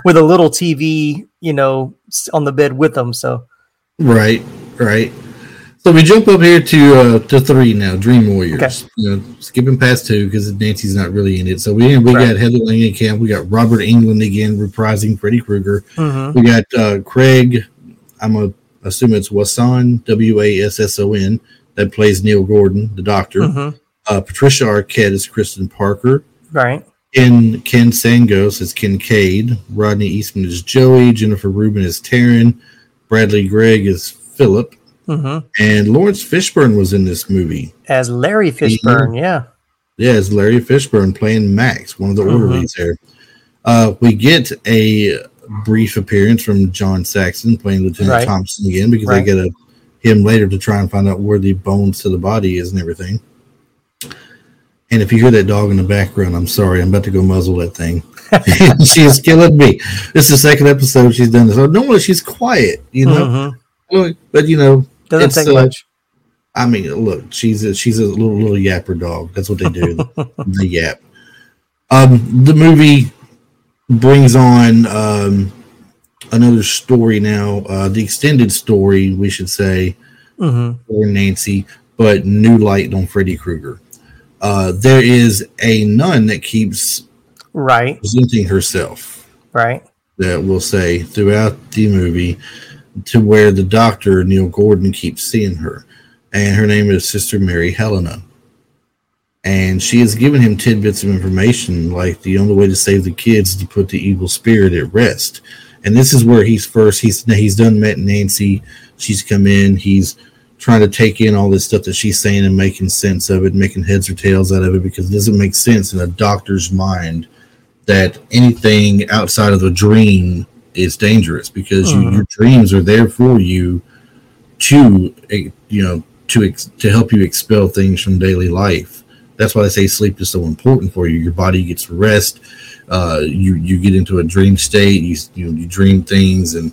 with a little TV, you know, on the bed with them. So, right, right. So we jump up here to uh, to three now. Dream Warriors. Okay. You know, skipping past two because Nancy's not really in it. So we we right. got Heather Langenkamp. We got Robert Englund again reprising Freddy Krueger. Mm-hmm. We got uh, Craig. I'm a assume it's Wasson W A S S O N that plays Neil Gordon, the doctor. Mm-hmm. Uh, Patricia Arquette is Kristen Parker. Right. Ken Ken Sagoes is Kincaid. Rodney Eastman is Joey. Jennifer Rubin is Taryn. Bradley Gregg is Philip. Mm-hmm. And Laurence Fishburne was in this movie as Larry Fishburne. yeah. Yeah, as Larry Fishburne playing Max, one of the mm-hmm. orderlies there. Uh, we get a brief appearance from John Saxon playing Lieutenant right. Thompson again because right. they get a him later to try and find out where the bones to the body is and everything. And if you hear that dog in the background, I'm sorry. I'm about to go muzzle that thing. [laughs] she is killing me. This is the second episode she's done this. So normally she's quiet, you know. Mm-hmm. But you know, doesn't take uh, much. I mean, look, she's a, she's a little little yapper dog. That's what they do. [laughs] the yap. Um, the movie brings on um, another story now. Uh, the extended story, we should say, mm-hmm. for Nancy, but new light on Freddy Krueger uh, there is a nun that keeps right presenting herself right that we'll say throughout the movie to where the doctor neil gordon keeps seeing her. And her name is sister mary helena. And she has given him tidbits of information like the only way to save the kids is to put the evil spirit at rest. And this is where he's first he's he's done met nancy. She's come in he's trying to take in all this stuff that she's saying and making sense of it, making heads or tails out of it, because it doesn't make sense in a doctor's mind that anything outside of a dream is dangerous because you, your dreams are there for you to eh, you know to to help you expel things from daily life. That's why they say sleep is so important for you. Your body gets rest. Uh, you you get into a dream state. You you, you dream things and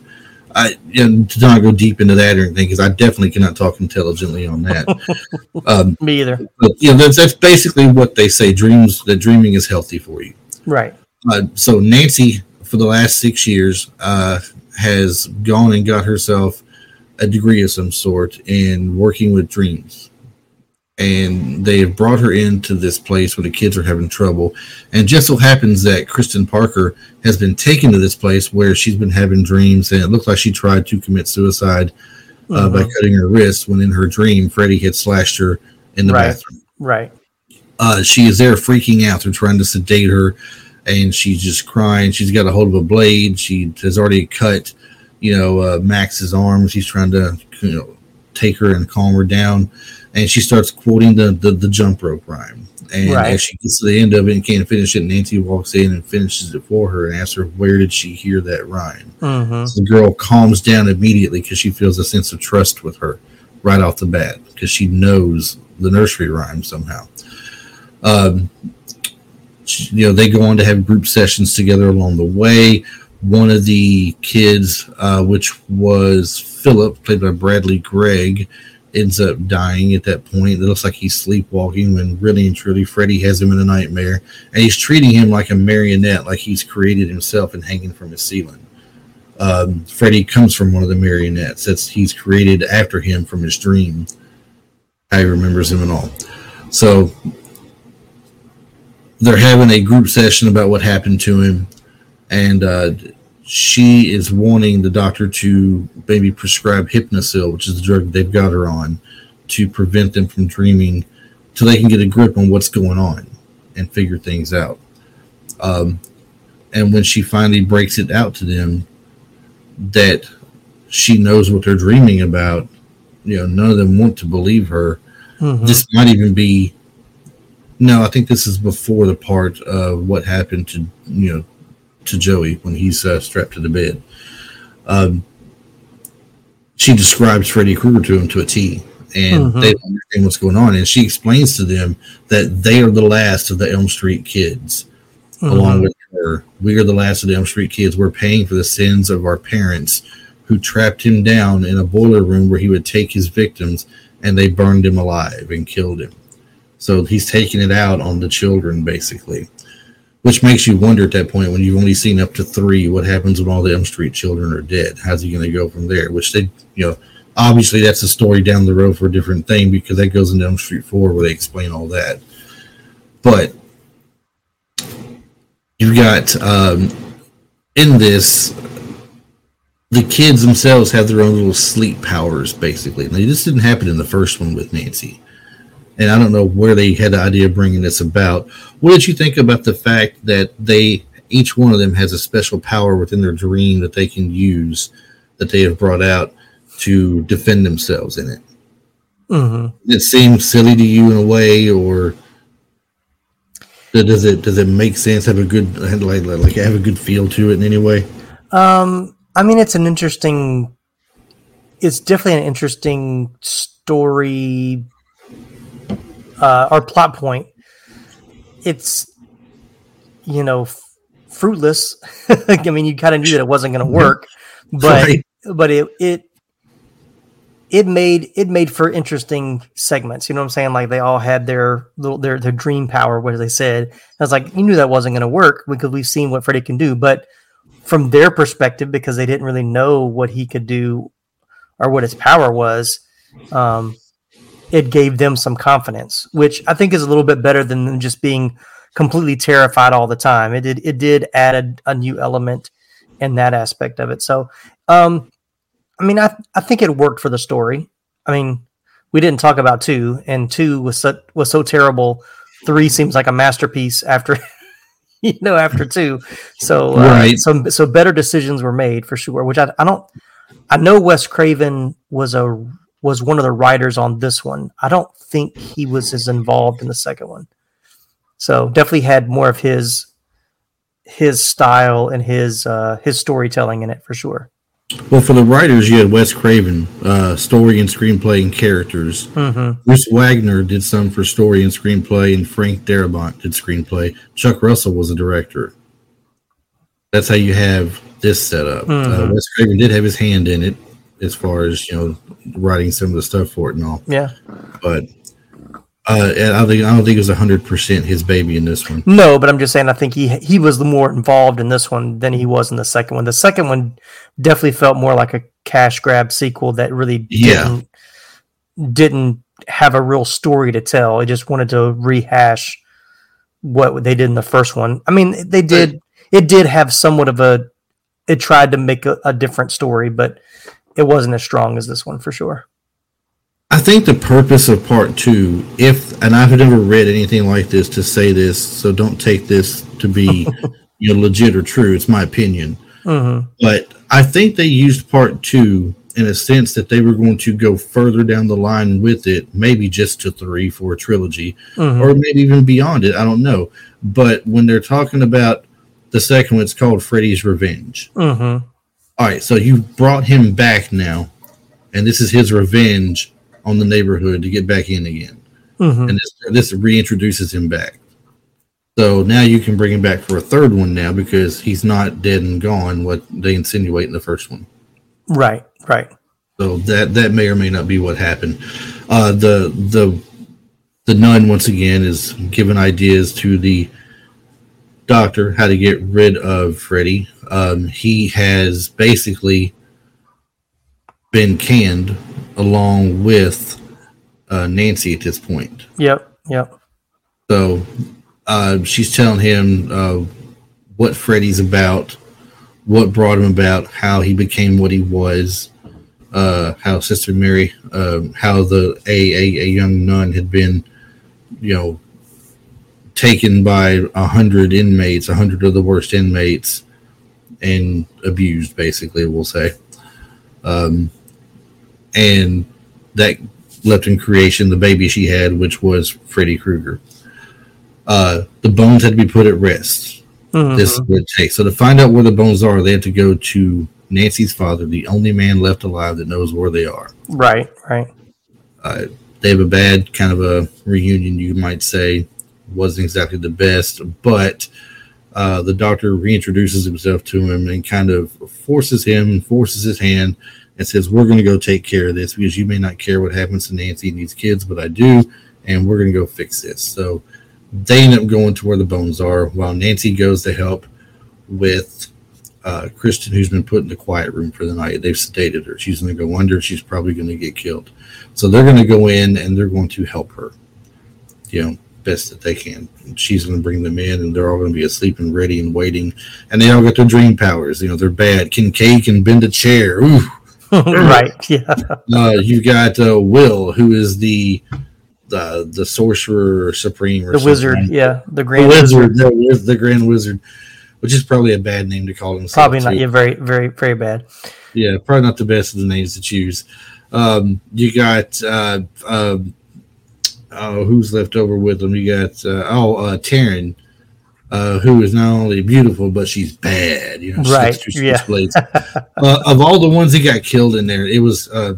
I know, to not go deep into that or anything because I definitely cannot talk intelligently on that. [laughs] um, Me either. But you know that's, that's basically what they say. Dreams that dreaming is healthy for you. Right. Uh, so Nancy, for the last six years, uh, has gone and got herself a degree of some sort in working with dreams and they have brought her into this place where the kids are having trouble. And just so happens that Kristen Parker has been taken to this place where she's been having dreams, and it looks like she tried to commit suicide uh, mm-hmm. by cutting her wrist when in her dream Freddy had slashed her in the right. bathroom. Right. Uh, she is there freaking out. They're trying to sedate her, and she's just crying. She's got a hold of a blade. She has already cut, you know, uh, Max's arm. She's trying to, you know, take her and calm her down and she starts quoting the, the, the jump rope rhyme. And right. as she gets to the end of it and can't finish it, Nancy walks in and finishes it for her and asks her, Where did she hear that rhyme? Mm-hmm. So the girl calms down immediately because she feels a sense of trust with her right off the bat because she knows the nursery rhyme somehow. Um, you know, they go on to have group sessions together along the way. One of the kids, uh, which was Philip, played by Bradley Gregg, ends up dying at that point. It looks like he's sleepwalking when really and truly Freddy has him in a nightmare. And he's treating him like a marionette, like he's created himself and hanging from his ceiling. Um, Freddy comes from one of the marionettes that he's created after him from his dream. How he remembers him and all. So they're having a group session about what happened to him. And uh, she is wanting the doctor to maybe prescribe Hypnocil, which is the drug they've got her on, to prevent them from dreaming, till they can get a grip on what's going on and figure things out. Um, and when she finally breaks it out to them that she knows what they're dreaming about, you know, none of them want to believe her. Mm-hmm. This might even be. No, I think this is before the part of what happened to you know to Joey when he's uh, strapped to the bed. Um, she describes Freddy Krueger to him to a T, and mm-hmm. they don't understand what's going on. And she explains to them that they are the last of the Elm Street kids, mm-hmm. along with her. We are the last of the Elm Street kids. We're paying for the sins of our parents who trapped him down in a boiler room where he would take his victims and they burned him alive and killed him. So he's taking it out on the children, basically which makes you wonder at that point when you've only seen up to three what happens when all the Elm Street children are dead. How's he going to go from there? Which they, you know, obviously that's a story down the road for a different thing because that goes into Elm Street 4 where they explain all that. But you've got um, in this, the kids themselves have their own little sleep powers, basically. Now, this didn't happen in the first one with Nancy and I don't know where they had the idea of bringing this about. What did you think about the fact that they each one of them has a special power within their dream that they can use that they have brought out to defend themselves in it? Mm-hmm. It seems silly to you in a way, or does it does it make sense? Have a good like like have a good feel to it in any way? Um, I mean, it's an interesting. It's definitely an interesting story uh, our plot point, it's you know f- fruitless. [laughs] I mean, you kind of knew that it wasn't going to work, but right. but it it it made it made for interesting segments. You know what I'm saying? Like they all had their little their their dream power, what they said. I was like, you knew that wasn't going to work because we've seen what Freddy can do, but from their perspective, because they didn't really know what he could do or what his power was, um, it gave them some confidence, which I think is a little bit better than just being completely terrified all the time. It did it did add a, a new element in that aspect of it. So, um, I mean, I I think it worked for the story. I mean, we didn't talk about two, and two was so, was so terrible. Three seems like a masterpiece after. [laughs] you know, after two, so uh, right. so so better decisions were made for sure. Which I I don't I know Wes Craven was a was one of the writers on this one. I don't think he was as involved in the second one. So definitely had more of his his style and his uh, his storytelling in it for sure. Well, for the writers, you had Wes Craven, uh, story and screenplay and characters. Mm-hmm. Bruce Wagner did some for story and screenplay, and Frank Darabont did screenplay. Chuck Russell was a director. That's how you have this set up. Uh, mm-hmm. Uh, Wes Craven did have his hand in it as far as you know writing some of the stuff for it and all. Yeah, but uh, I don't think I don't think it was hundred percent his baby in this one. No, but I'm just saying I think he he was the more involved in this one than he was in the second one. The second one definitely felt more like a cash grab sequel that really didn't yeah. didn't have a real story to tell. It just wanted to rehash what they did in the first one. I mean, they did. It did have somewhat of a. It tried to make a, a different story, but it wasn't as strong as this one for sure. I think the purpose of part two, if and I've never read anything like this to say this, so don't take this to be [laughs] you know legit or true. It's my opinion, mm-hmm. but I think they used part two in a sense that they were going to go further down the line with it, maybe just to three for a trilogy, mm-hmm. or maybe even beyond it. I don't know. But when they're talking about the second one, it's called Freddy's Revenge. Mm-hmm all right, so you brought him back now, and this is his revenge on the neighborhood to get back in again. Mm-hmm. And this, this reintroduces him back. So now you can bring him back for a third one now because he's not dead and gone. What they insinuate in the first one, right? Right. So that that may or may not be what happened. Uh, the the the nun once again is giving ideas to the doctor how to get rid of Freddy. Um, he has basically been canned along with uh, Nancy at this point. Yep. Yep. So uh, she's telling him uh, what Freddy's about, what brought him about, how he became what he was, uh, how Sister Mary, um, how the a, a, a young nun had been, you know, taken by a hundred inmates, a hundred of the worst inmates, and abused. Basically, we'll say, um, and that left in creation the baby she had, which was Freddy Krueger. Uh, the bones had to be put at rest. Mm-hmm. This is what it takes. So to find out where the bones are, they had to go to Nancy's father, the only man left alive that knows where they are. Right, right. Uh, they have a bad kind of a reunion, you might say. Wasn't exactly the best, but uh, the doctor reintroduces himself to him and kind of forces him, forces his hand, and says, We're going to go take care of this because you may not care what happens to Nancy and these kids, but I do, and we're going to go fix this. So they end up going to where the bones are while Nancy goes to help with uh, Kristen, who's been put in the quiet room for the night. They've sedated her. She's going to go under. She's probably going to get killed. So they're going to go in and they're going to help her, you know, best that they can. she's going to bring them in and they're all going to be asleep and ready and waiting. And they all got their dream powers. You know, they're bad. Kincaid can bend a chair. Ooh. [laughs] right. Yeah. [laughs] Uh, you got uh, Will, who is the the the sorcerer supreme, the wizard. Yeah, the grand the wizard. The, the grand wizard, which is probably a bad name to call himself. Probably not. Too. Yeah, very, very, very bad. Yeah, probably not the best of the names to choose. Um, you got uh, uh, oh, who's left over with them? You got uh, oh, uh, Taryn, uh, who is not only beautiful but she's bad. You know, right? Yeah. uh, of all the ones that got killed in there, it was. Uh,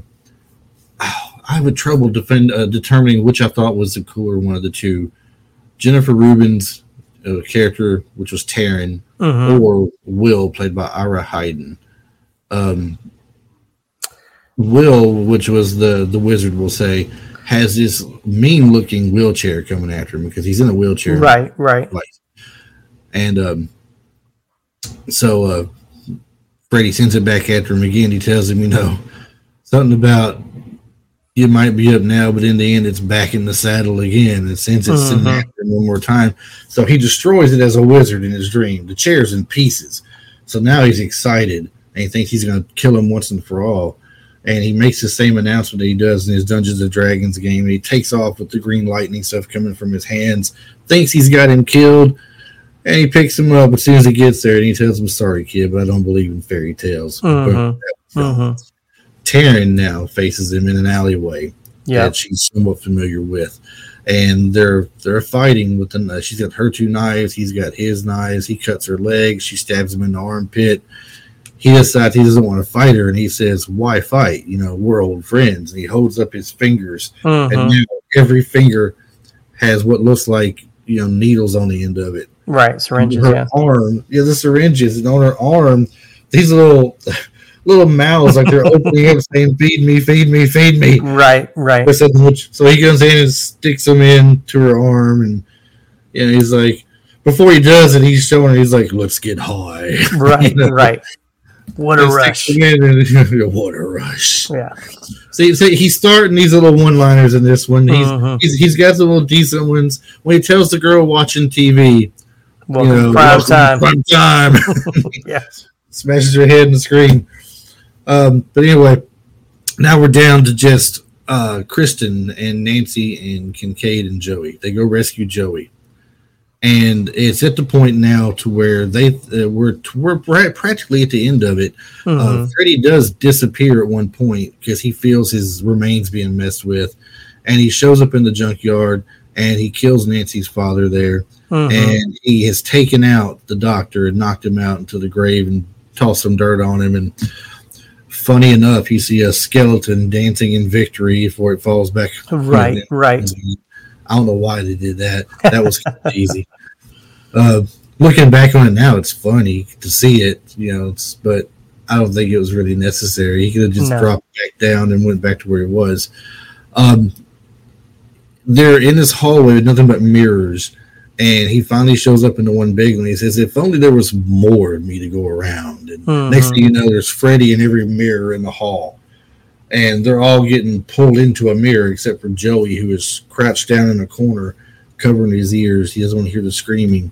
oh, I have a trouble defend uh, determining which I thought was the cooler one of the two. Jennifer Rubin's uh, character, which was Taryn, mm-hmm. or Will, played by Ira Heiden. Um, Will, which was the the wizard, will say, has this mean looking wheelchair coming after him because he's in a wheelchair. Right, right. And um, so uh, Freddy sends it back after him again. He tells him, you know, something about you might be up now, but in the end, it's back in the saddle again. And sends it mm-hmm. after one more time, so he destroys it as a wizard in his dream. The chair's in pieces. So now he's excited and he thinks he's going to kill him once and for all. And he makes the same announcement that he does in his Dungeons and Dragons game. And he takes off with the green lightning stuff coming from his hands, thinks he's got him killed and he picks him up as soon as he gets there, and he tells him, "Sorry, kid, but I don't believe in fairy tales." Mm-hmm. Mm-hmm. Taryn now faces him in an alleyway yeah. that she's somewhat familiar with, and they're they're fighting with the. She's got her two knives. He's got his knives. He cuts her leg. She stabs him in the armpit. He decides he doesn't want to fight her, and he says, "Why fight? You know, we're old friends." And he holds up his fingers, mm-hmm. and now every finger has what looks like you know needles on the end of it Right, syringes. Her yeah. arm, yeah, the syringes, and on her arm, these little [laughs] little mouths like they're opening up, saying "Feed me, feed me, feed me." Right, right. So he goes in and sticks them into her arm, and you know, he's like, before he does it, he's showing her. He's like, "Let's get high." [laughs] Right, you know? right. What a rush! what a rush! Yeah. See, see, he's starting these little one-liners in this one. He's, mm-hmm. he's he's got some little decent ones when he tells the girl watching TV well, you know, prime time. Prime time. [laughs] [laughs] yeah. Smashes her head in the screen. Um, but anyway, now we're down to just uh, Kristen and Nancy and Kincaid and Joey. They go rescue Joey, and it's at the point now to where they uh, we're we're practically at the end of it. Uh, mm-hmm. Uh, Freddy does disappear at one point because he feels his remains being messed with, and he shows up in the junkyard and he kills Nancy's father there mm-hmm. and he has taken out the doctor and knocked him out into the grave and tossed some dirt on him. And funny enough, you see a skeleton dancing in victory before it falls back. Right, right. I don't know why they did that. That was [laughs] easy. Uh, looking back on it now, it's funny to see it, you know. but I don't think it was really necessary. He could have just no. dropped back down and went back to where he was. Um, they're in this hallway with nothing but mirrors, and he finally shows up in the one big one. He says, "If only there was more of me to go around." And mm-hmm. next thing you know, there's Freddy in every mirror in the hall, and they're all getting pulled into a mirror except for Joey, who is crouched down in a corner, covering his ears. He doesn't want to hear the screaming.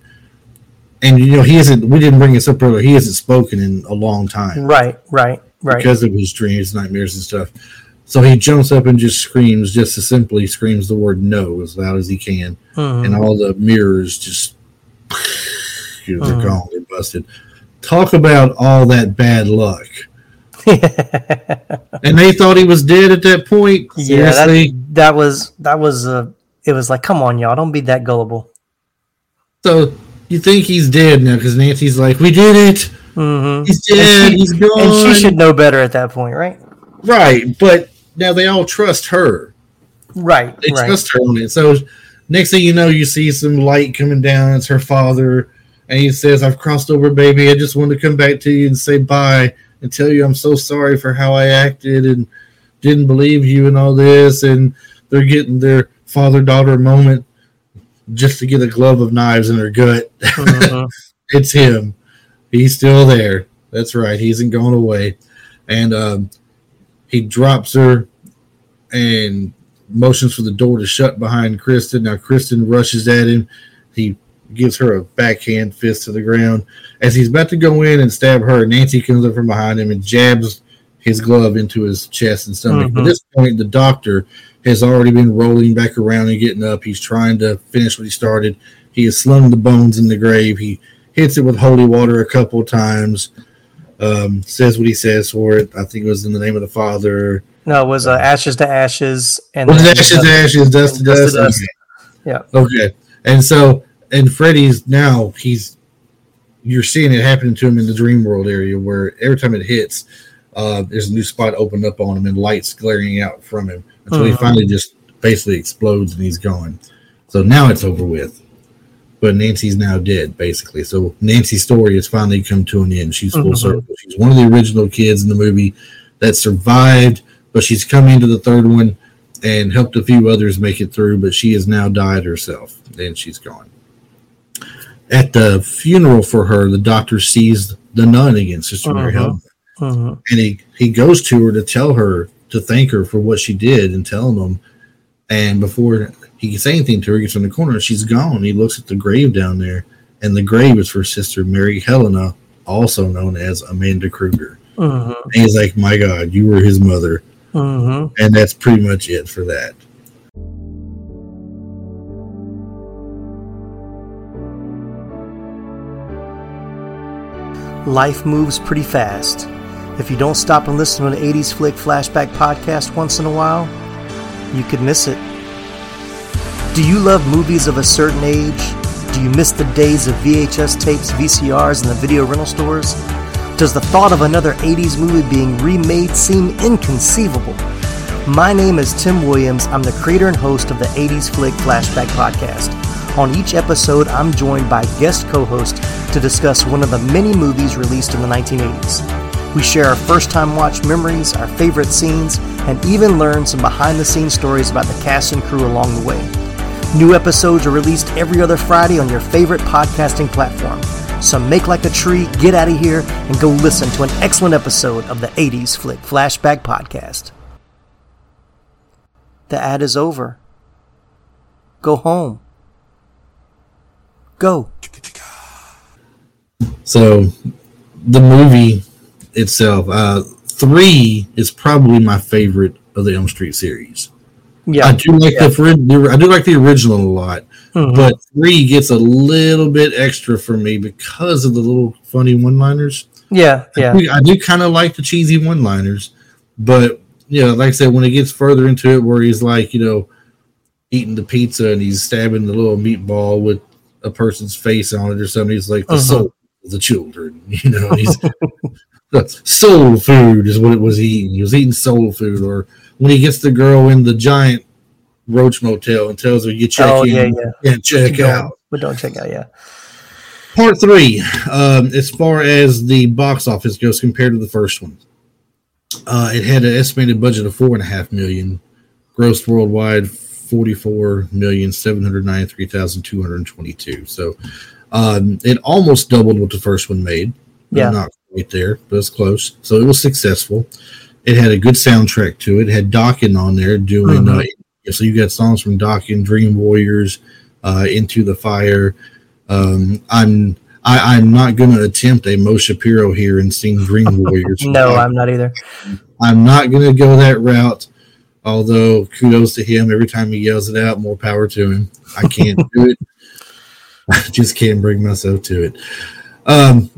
And you know he hasn't. We didn't bring this up earlier. He hasn't spoken in a long time, right, right, right, because of his dreams, nightmares, and stuff. So he jumps up and just screams, just as simply screams the word "no" as loud as he can, Mhm. and all the mirrors just [sighs] you know, they're Mhm. gone, they're busted. Talk about all that bad luck. [laughs] And they thought he was dead at that point. yeah, that, that was that was uh, it was like, come on, y'all, don't be that gullible. So you think he's dead now because Nancy's like, "We did it. hmm He's dead. she- he's gone." And she should know better at that point, right? right, but now they all trust her. Right, They right. trust her on it. So next thing you know, you see some light coming down. It's her father, and he says, "I've crossed over, baby. I just wanted to come back to you and say bye and tell you I'm so sorry for how I acted and didn't believe you and all this." And they're getting their father daughter moment just to get a glove of knives in her gut. Mhm. [laughs] it's him. He's still there. That's right. He hasn't gone away. And um, he drops her and motions for the door to shut behind Kristen. Now Kristen rushes at him. He gives her a backhand fist to the ground. As he's about to go in and stab her, Nancy comes up from behind him and jabs his glove into his chest and stomach. At this point, the doctor has already been rolling back around and getting up. He's trying to finish what he started. He has slung the bones in the grave. He hits it with holy water a couple of times. Um, says what he says for it. I think it was in the name of the Father. No, it was uh, ashes to ashes, and ashes to ashes, dust to Dust dust? to dust. Okay. Yeah. Okay. And so, and Freddy's now he's you're seeing it happening to him in the dream world area where every time it hits, uh, there's a new spot opened up on him and lights glaring out from him until he Mhm. finally just basically explodes and he's gone. So now it's over with. But Nancy's now dead, basically. So Nancy's story has finally come to an end. She's full Mhm. circle. She's one of the original kids in the movie that survived, but she's come into the third one and helped a few others make it through, but she has now died herself and she's gone. At the funeral for her, the doctor sees the nun again, Sister Mary Mhm. Helen, Mhm. and he, he goes to her to tell her to thank her for what she did and telling them. And before he can say anything to her, he gets in the corner, she's gone. He looks at the grave down there, and the grave is for Sister Mary Helena, also known as Amanda Krueger. Mhm. And he's like, My God, you were his mother. Mhm. And that's pretty much it for that. Life moves pretty fast. If you don't stop and listen to an 80s Flick Flashback podcast once in a while, you could miss it. Do you love movies of a certain age? Do you miss the days of VHS tapes, VCRs, and the video rental stores? Does the thought of another 80s movie being remade seem inconceivable? My name is Tim Williams. I'm the creator and host of the 80s Flick Flashback Podcast. On each episode, I'm joined by guest co host to discuss one of the many movies released in the 1980s. We share our first time watch memories, our favorite scenes, and even learn some behind the scenes stories about the cast and crew along the way. New episodes are released every other Friday on your favorite podcasting platform. So make like a tree, get out of here, and go listen to an excellent episode of the 80s Flick Flashback Podcast. The ad is over. Go home. Go. So the movie itself, uh, three is probably my favorite of the Elm Street series. Yeah. I do like the, the I do like the original a lot, Mhm. but three gets a little bit extra for me because of the little funny one-liners. yeah. Yeah. I do, I do kind of like the cheesy one-liners, but you know, like I said, when it gets further into it, where he's like, you know, eating the pizza and he's stabbing the little meatball with a person's face on it or something, he's like the Mhm. soul of the children, [laughs] you know. He's [laughs] soul food is what it was eating. He was eating soul food, or when he gets the girl in the giant roach motel and tells her you check Oh, in yeah, yeah. and check going. out. But don't check out, yeah. Part three, um, as far as the box office goes compared to the first one, uh, it had an estimated budget of four and a half million, grossed worldwide forty-four million seven hundred ninety-three thousand two hundred twenty-two. So um, it almost doubled what the first one made. Yeah. not quite there, but it's close. So it was successful. It had a good soundtrack to it. It had Dokken on there doing. Mhm. Uh, so you got songs from Dokken, Dream Warriors, uh, Into the Fire. Um, I'm I, am not going to attempt a Mo Shapiro here and sing Dream [laughs] Warriors. no, I'm not either. I'm not going to go that route. Although kudos to him, every time he yells it out, more power to him. I can't do it. [laughs] [laughs] I just can't bring myself to it. Um,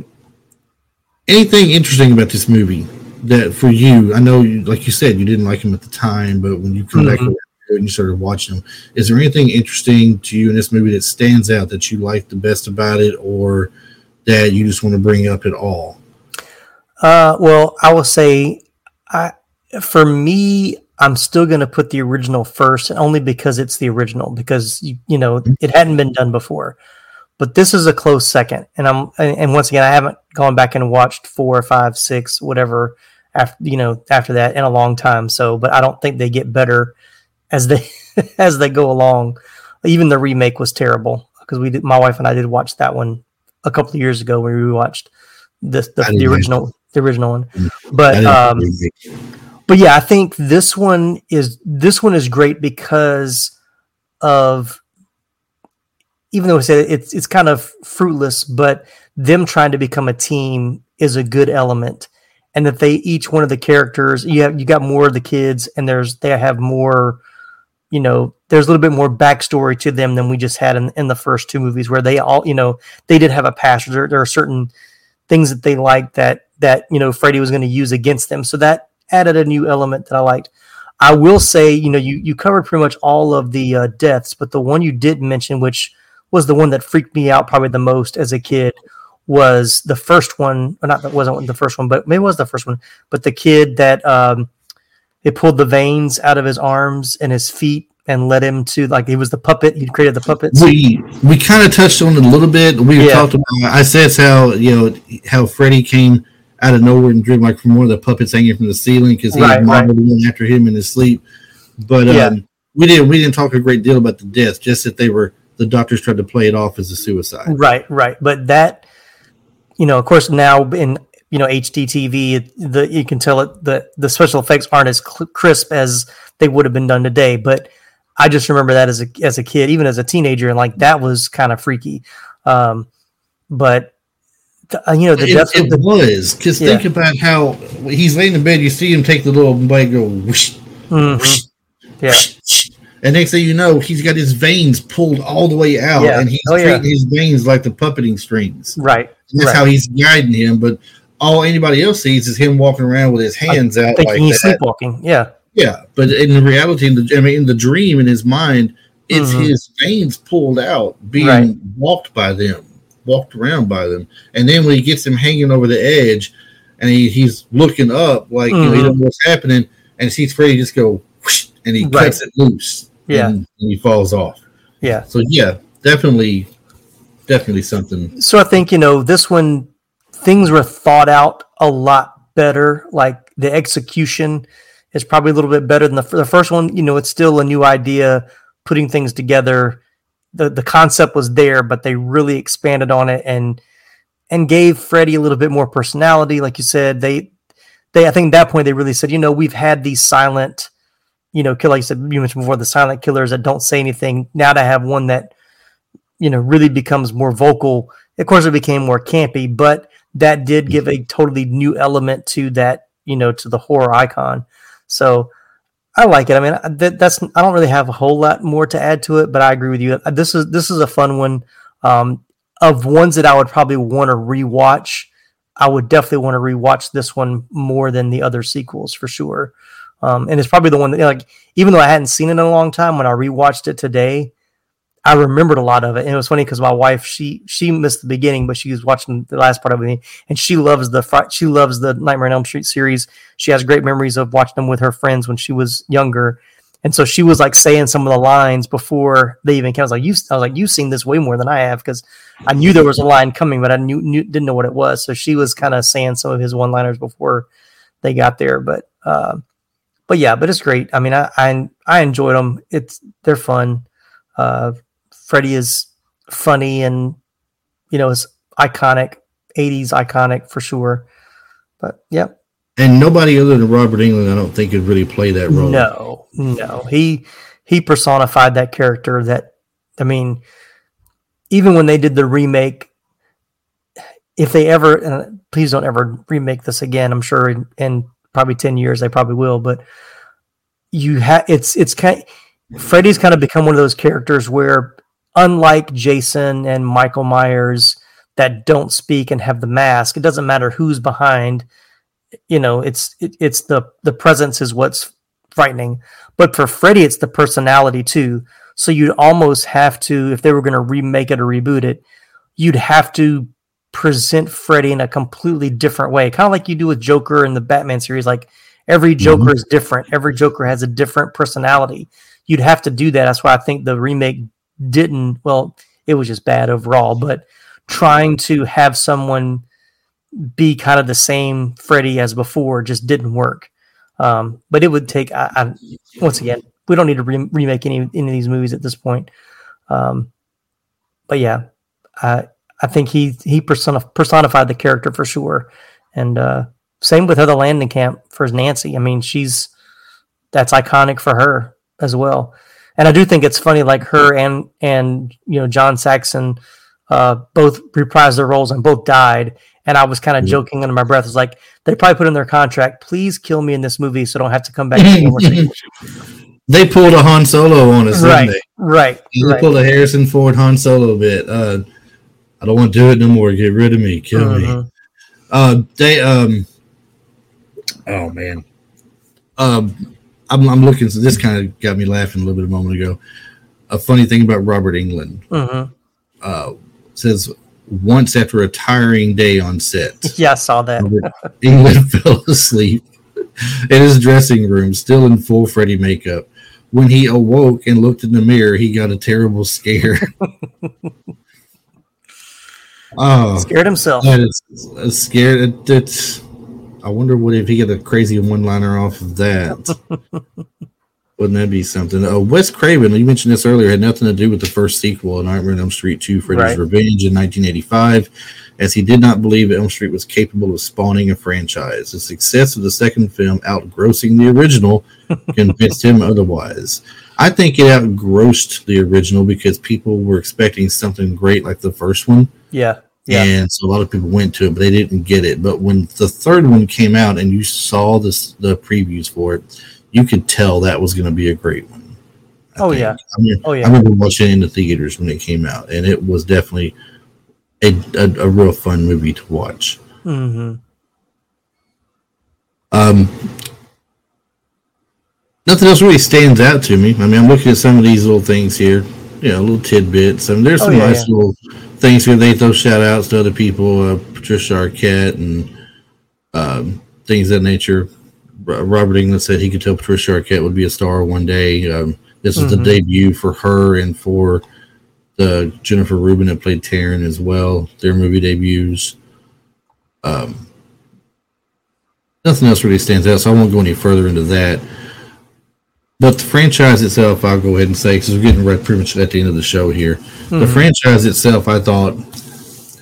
anything interesting about this movie that for you? I know, you, like you said, you didn't like him at the time, but when you come mm-hmm. back and you started watching them, is there anything interesting to you in this movie that stands out that you like the best about it, or that you just want to bring up at all? Uh, well, I will say, I for me, I'm still going to put the original first, only because it's the original. Because you, you know it hadn't been done before, but this is a close second. And I'm and once again, I haven't gone back and watched four, five, six, whatever after you know after that in a long time. So, but I don't think they get better as they [laughs] as they go along. Even the remake was terrible because we did. My wife and I did watch that one a couple of years ago when we watched the the, the original the original one. Mm. But um, but yeah, I think this one is this one is great because of even though it's it's kind of fruitless, but them trying to become a team is a good element, and that they each one of the characters you have you got more of the kids, and there's they have more, you know, there's a little bit more backstory to them than we just had in, in the first two movies, where they all you know they did have a past. There, there are certain things that they liked that that you know Freddy was going to use against them, so that added a new element that I liked. I will say, you know, you you covered pretty much all of the uh, deaths, but the one you did mention, which was the one that freaked me out probably the most as a kid, was the first one. Or not that wasn't the first one, but maybe it was the first one. But the kid that um, it pulled the veins out of his arms and his feet and led him to like he was the puppet. He created the puppets. We we kind of touched on it a little bit. We yeah. talked about. I said how you know how Freddy came out of nowhere and drew like from one of the puppets hanging from the ceiling because he right, modeled right. one after him in his sleep. But um, we didn't we didn't talk a great deal about the death, just that they were the doctors tried to play it off as a suicide. Right, right. But that, you know, of course, now in you know HD TV, the you can tell it the the special effects aren't as crisp as they would have been done today. But I just remember that as a as a kid, even as a teenager, and like that was kind of freaky. Um, but uh, you know, the it, it the, was because yeah. think about how he's laying in bed. You see him take the little blade, go whoosh, mm-hmm. whoosh, yeah. Whoosh, and next thing you know, he's got his veins pulled all the way out, yeah. and he's oh, treating yeah. his veins like the puppeting strings. Right. And that's right. how he's guiding him. But all anybody else sees is him walking around with his hands out, thinking like he's that. sleepwalking. Yeah. Yeah, but in the reality, in the I mean, in the dream, in his mind, it's mm-hmm. his veins pulled out, being right. walked by them walked around by them. And then when he gets him hanging over the edge and he, he's looking up, like, mm-hmm. you know, he mm-hmm. don't know what's happening, and sees Freddy just go, whoosh, and he right. cuts it loose. Yeah. And, and he falls off. Yeah. So, yeah, definitely, definitely something. So I think, you know, this one, things were thought out a lot better. Like the execution is probably a little bit better than the, the first one. You know, it's still a new idea, putting things together the the concept was there, but they really expanded on it and and gave Freddy a little bit more personality. Like you said, they they I think at that point they really said, you know, we've had these silent, you know, kill like you said you mentioned before, the silent killers that don't say anything. Now to have one that you know really becomes more vocal. Of course, it became more campy, but that did give a totally new element to that, you know, to the horror icon. So I like it. I mean, that, that's I don't really have a whole lot more to add to it, but I agree with you. This is this is a fun one. Um, of ones that I would probably want to rewatch, I would definitely want to rewatch this one more than the other sequels for sure. Um, and it's probably the one that like even though I hadn't seen it in a long time, when I rewatched it today, I remembered a lot of it, and it was funny because my wife she she missed the beginning, but she was watching the last part of it, and she loves the she loves the Nightmare on Elm Street series. She has great memories of watching them with her friends when she was younger, and so she was like saying some of the lines before they even came. I was like, "You," I was like, "You've seen this way more than I have," because I knew there was a line coming, but I knew, knew didn't know what it was. So she was kind of saying some of his one liners before they got there, but uh, but yeah, but it's great. I mean, I I, I enjoyed them. It's they're fun. Uh, Freddy is funny and you know is iconic, '80s iconic for sure. But yeah, And nobody other than Robert Englund, I don't think, could really play that role. No, no, he he personified that character. That I mean, even when they did the remake, if they ever, please don't ever remake this again. I'm sure in, in probably ten years they probably will, but you have it's it's kind. Freddy's kind of become one of those characters where, unlike Jason and Michael Myers, that don't speak and have the mask, it doesn't matter who's behind. You know, it's it, it's the the presence is what's frightening. But for Freddy, it's the personality too. So you'd almost have to, if they were going to remake it or reboot it, you'd have to present Freddy in a completely different way, kind of like you do with Joker in the Batman series. Like every Joker mm-hmm. is different. Every Joker has a different personality. You'd have to do that. That's why I think the remake didn't. Well, it was just bad overall. But trying to have someone be kind of the same Freddy as before just didn't work. Um, but it would take. I, I, once again, we don't need to re- remake any any of these movies at this point. Um, but yeah, I I think he he personified the character for sure, and uh, same with Heather Langenkamp for Nancy. I mean, she's that's iconic for her as well. And I do think it's funny, like her and and you know John Saxon uh, both reprised their roles and both died. And I was kind of joking under my breath. was like they probably put in their contract, please kill me in this movie so I don't have to come back. [laughs] they pulled a Han Solo on us, right? They? Right. They right. pulled a Harrison Ford Han Solo bit. Uh, I don't want to do it no more. Get rid of me. Kill uh-huh. me. Uh, they um. Oh man. Um, I'm, I'm looking. So this kind of got me laughing a little bit a moment ago. A funny thing about Robert Englund. Uh-huh. Uh, says once after a tiring day on set. [laughs] Yeah, I saw that. Englund [laughs] fell asleep in his dressing room, still in full Freddy makeup. When he awoke and looked in the mirror, he got a terrible scare. [laughs] oh, scared himself. That is scared. It, it's. I wonder what if he got a crazy one-liner off of that. [laughs] Wouldn't that be something? Uh, Wes Craven, you mentioned this earlier, had nothing to do with the first sequel, Nightmare on Elm Street 2, Freddy's right. Revenge in 1985, as he did not believe Elm Street was capable of spawning a franchise. The success of the second film outgrossing the original [laughs] convinced him otherwise. I think it outgrossed the original because people were expecting something great like the first one. Yeah. Yeah. And so a lot of people went to it, but they didn't get it. But when the third one came out and you saw this the previews for it, you could tell that was going to be a great one. I oh think. yeah, I mean, oh yeah. I remember watching it in the theaters when it came out, and it was definitely a a, a real fun movie to watch. Mm-hmm. Um, nothing else really stands out to me. I mean, I'm looking at some of these little things here, know, little tidbits. I mean, there's oh, some yeah, nice yeah. little things here. They throw shout outs to other people, uh, Patricia Arquette and um, things of that nature. Robert Englund said he could tell Patricia Arquette would be a star one day. Um, this is mm-hmm. the debut for her and for the Jennifer Rubin that played Taryn as well. Their movie debuts. Um, nothing else really stands out, so I won't go any further into that. But the franchise itself, I'll go ahead and say because we're getting right pretty much at the end of the show here. Mm-hmm. The franchise itself, I thought,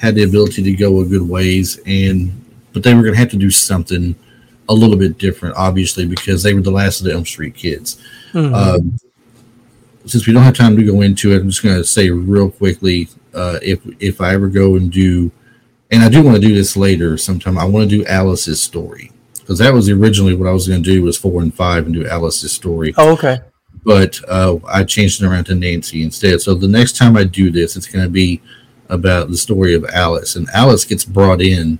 had the ability to go a good ways, and but they were going to have to do something a little bit different, obviously, because they were the last of the Elm Street kids. Mm-hmm. Um, since we don't have time to go into it, I'm just going to say real quickly uh, if if I ever go and do, and I do want to do this later sometime. I want to do Alice's story because that was originally what I was going to do was four and five and do Alice's story. Oh, okay. But uh, I changed it around to Nancy instead. So the next time I do this, it's going to be about the story of Alice, and Alice gets brought in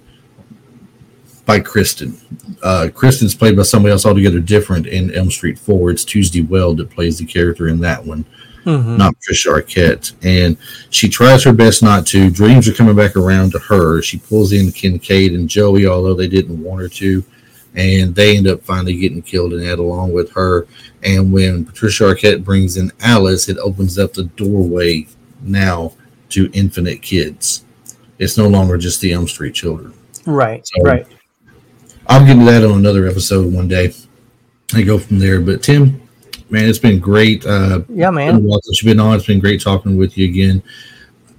by Kristen. Uh, Kristen's played by somebody else altogether different in Elm Street 4. It's Tuesday Weld that plays the character in that one, mm-hmm. not Patricia Arquette. And she tries her best not to. Dreams are coming back around to her. She pulls in Kincaid and Joey, although they didn't want her to. And they end up finally getting killed and that along with her. And when Patricia Arquette brings in Alice, it opens up the doorway now to infinite kids. It's no longer just the Elm Street children. Right, so, right. I'll get to that on another episode one day. I go from there. But Tim, man, it's been great. Uh, yeah, man. Since you've been on, it's been great talking with you again.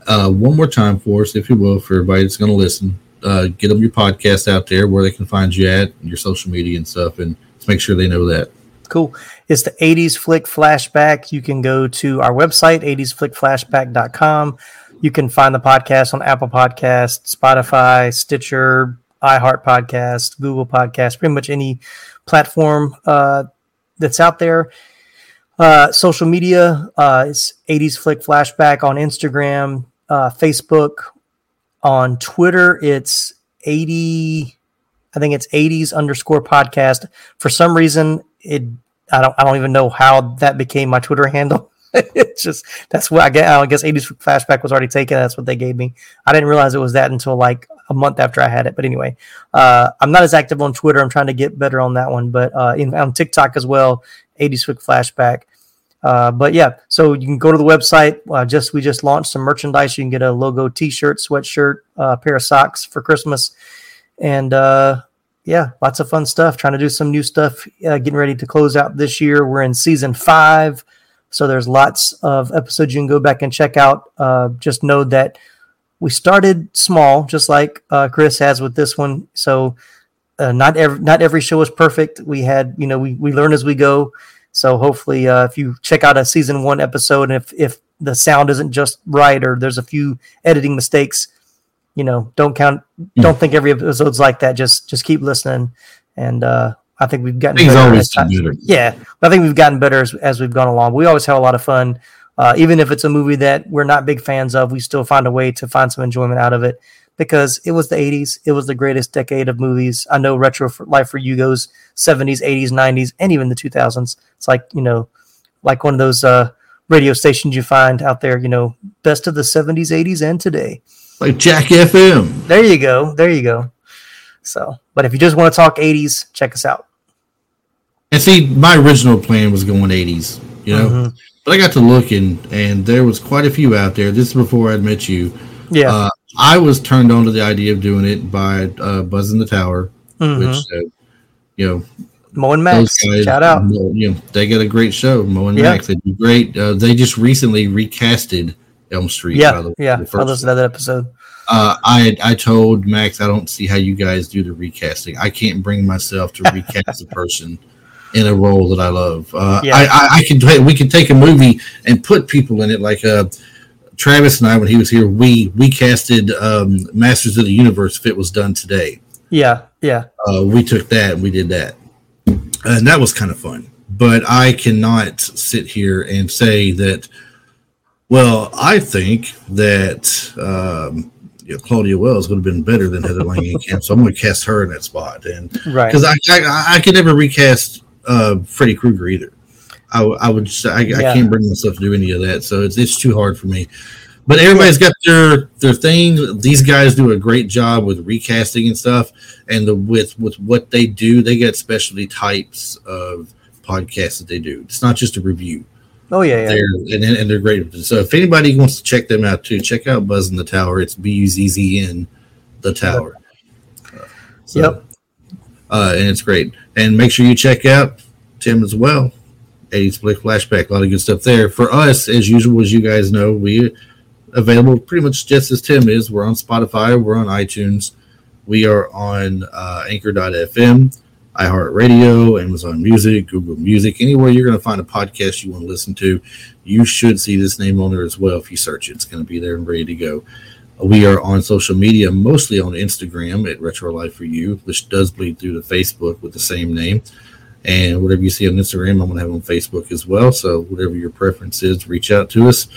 Uh, one more time for us, if you will, for everybody that's going to listen. Uh, get them your podcast out there where they can find you at, your social media and stuff, and let's make sure they know that. Cool. It's the 80s Flick Flashback. You can go to our website, 80sflickflashback.com you can find the podcast on Apple Podcast, Spotify, Stitcher, iHeart Podcast, Google Podcast, pretty much any platform uh, that's out there. Uh, social media uh, is 80s Flick Flashback on Instagram, uh, Facebook, on Twitter. It's 80, I think it's 80s underscore podcast. For some reason, it I don't I don't even know how that became my Twitter handle. [laughs] it's just that's what I guess. I guess 80s flashback was already taken. That's what they gave me. I didn't realize it was that until like a month after I had it. But anyway, uh, I'm not as active on Twitter. I'm trying to get better on that one. But uh, in, on TikTok as well, 80s Flick Flashback. Uh, but yeah, so you can go to the website. Uh, just we just launched some merchandise. You can get a logo T-shirt, sweatshirt, uh, pair of socks for Christmas, and uh, yeah, lots of fun stuff. Trying to do some new stuff. Uh, getting ready to close out this year. We're in season five, so there's lots of episodes you can go back and check out. Just know that we started small, just like Chris has with this one. So not every not every show is perfect. We had you know we we learn as we go so hopefully, uh, if you check out a season one episode, and if if the sound isn't just right or there's a few editing mistakes, you know, don't count. Mm. Don't think every episode's like that. Just just keep listening, and uh, I think we've gotten Things better. As better. Yeah, I think we've gotten better as, as we've gone along. We always have a lot of fun. Uh, even if it's a movie that we're not big fans of, we still find a way to find some enjoyment out of it because it was the 80s. It was the greatest decade of movies. I know Retro for Life for You goes 70s, 80s, 90s, and even the 2000s. It's like, you know, like one of those uh, radio stations you find out there, you know, best of the 70s, 80s, and today. Like Jack FM. There you go. There you go. So, but if you just want to talk 80s, check us out. And see, my original plan was going 80s, you know, mm-hmm. but I got to looking and there was quite a few out there. This is before I'd met you. Yeah. Uh, I was turned on to the idea of doing it by uh, Buzz N the Tower, mm-hmm. which uh, you know, Mo and Max, guys, shout out. You know, they got a great show. Mo and yeah. Max, they do great. Uh, they just recently recasted Elm Street. Yeah, the, yeah. I listened to that episode. Uh, I I told Max I don't see how you guys do the recasting. I can't bring myself to recast a person [laughs] in a role that I love. Uh, yeah. I, I, I can we can take a movie and put people in it like uh Travis and I, when he was here, we we casted um, Masters of the Universe if it was done today. Yeah, yeah. Uh, we took that and we did that, and that was kind of fun. But I cannot sit here and say that. Well, I think that um, you know, Claudia Wells would have been better than Heather Langenkamp, so I'm going to cast her in that spot, and right because I, I I could never recast uh, Freddy Krueger either. I, I would say I, yeah. I, can't bring myself to do any of that, so it's it's too hard for me. But everybody's got their their thing. These guys do a great job with recasting and stuff, and the with with what they do, they get specialty types of podcasts that they do. It's not just a review. Oh yeah, yeah. They're, and, and they're great. So if anybody wants to check them out too, check out Buzz N the Tower. It's B U Z Z N the Tower. Uh, so, yep. Uh, and it's great. And make sure you check out Tim as well. 80s Flick Flashback. A lot of good stuff there. For us, as usual, as you guys know, we available pretty much just as Tim is. We're on Spotify, we're on iTunes, we are on uh, Anchor.fm, iHeartRadio, Amazon Music, Google Music, anywhere you're going to find a podcast you want to listen to, you should see this name on there as well. If you search it, it's going to be there and ready to go. We are on social media, mostly on Instagram at Retro Life for You, which does bleed through to Facebook with the same name. And whatever you see on Instagram, I'm going to have on Facebook as well. So whatever your preference is, reach out to us.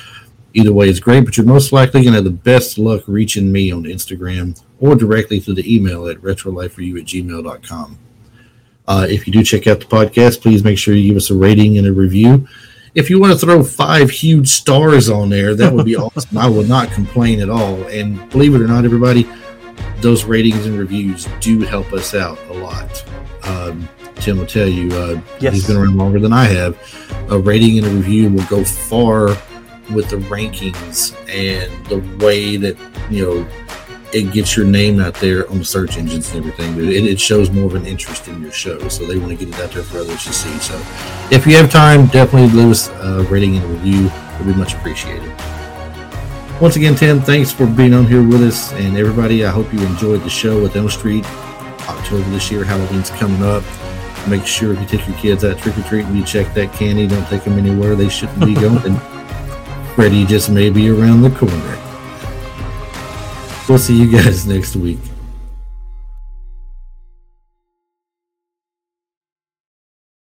Either way is great, but you're most likely going to have the best luck reaching me on Instagram or directly through the email at retrolifeforyou at gmail.com. Uh, if you do check out the podcast, please make sure you give us a rating and a review. If you want to throw five huge stars on there, that would be [laughs] awesome. I will not complain at all. And believe it or not, everybody, those ratings and reviews do help us out a lot. Um, Tim will tell you. Uh, yes. He's been around longer than I have. A rating and a review will go far with the rankings and the way that you know it gets your name out there on the search engines and everything. It, it shows more of an interest in your show, so they want to get it out there for others to see. So, if you have time, definitely leave us a rating and a review. It would be much appreciated. Once again, Tim, thanks for being on here with us, and everybody. I hope you enjoyed the show with Elm Street. October this year, Halloween's coming up make sure if you take your kids out trick or treating, you check that candy. Don't take them anywhere they shouldn't be [laughs] going. Freddy just may be around the corner. We'll see you guys next week.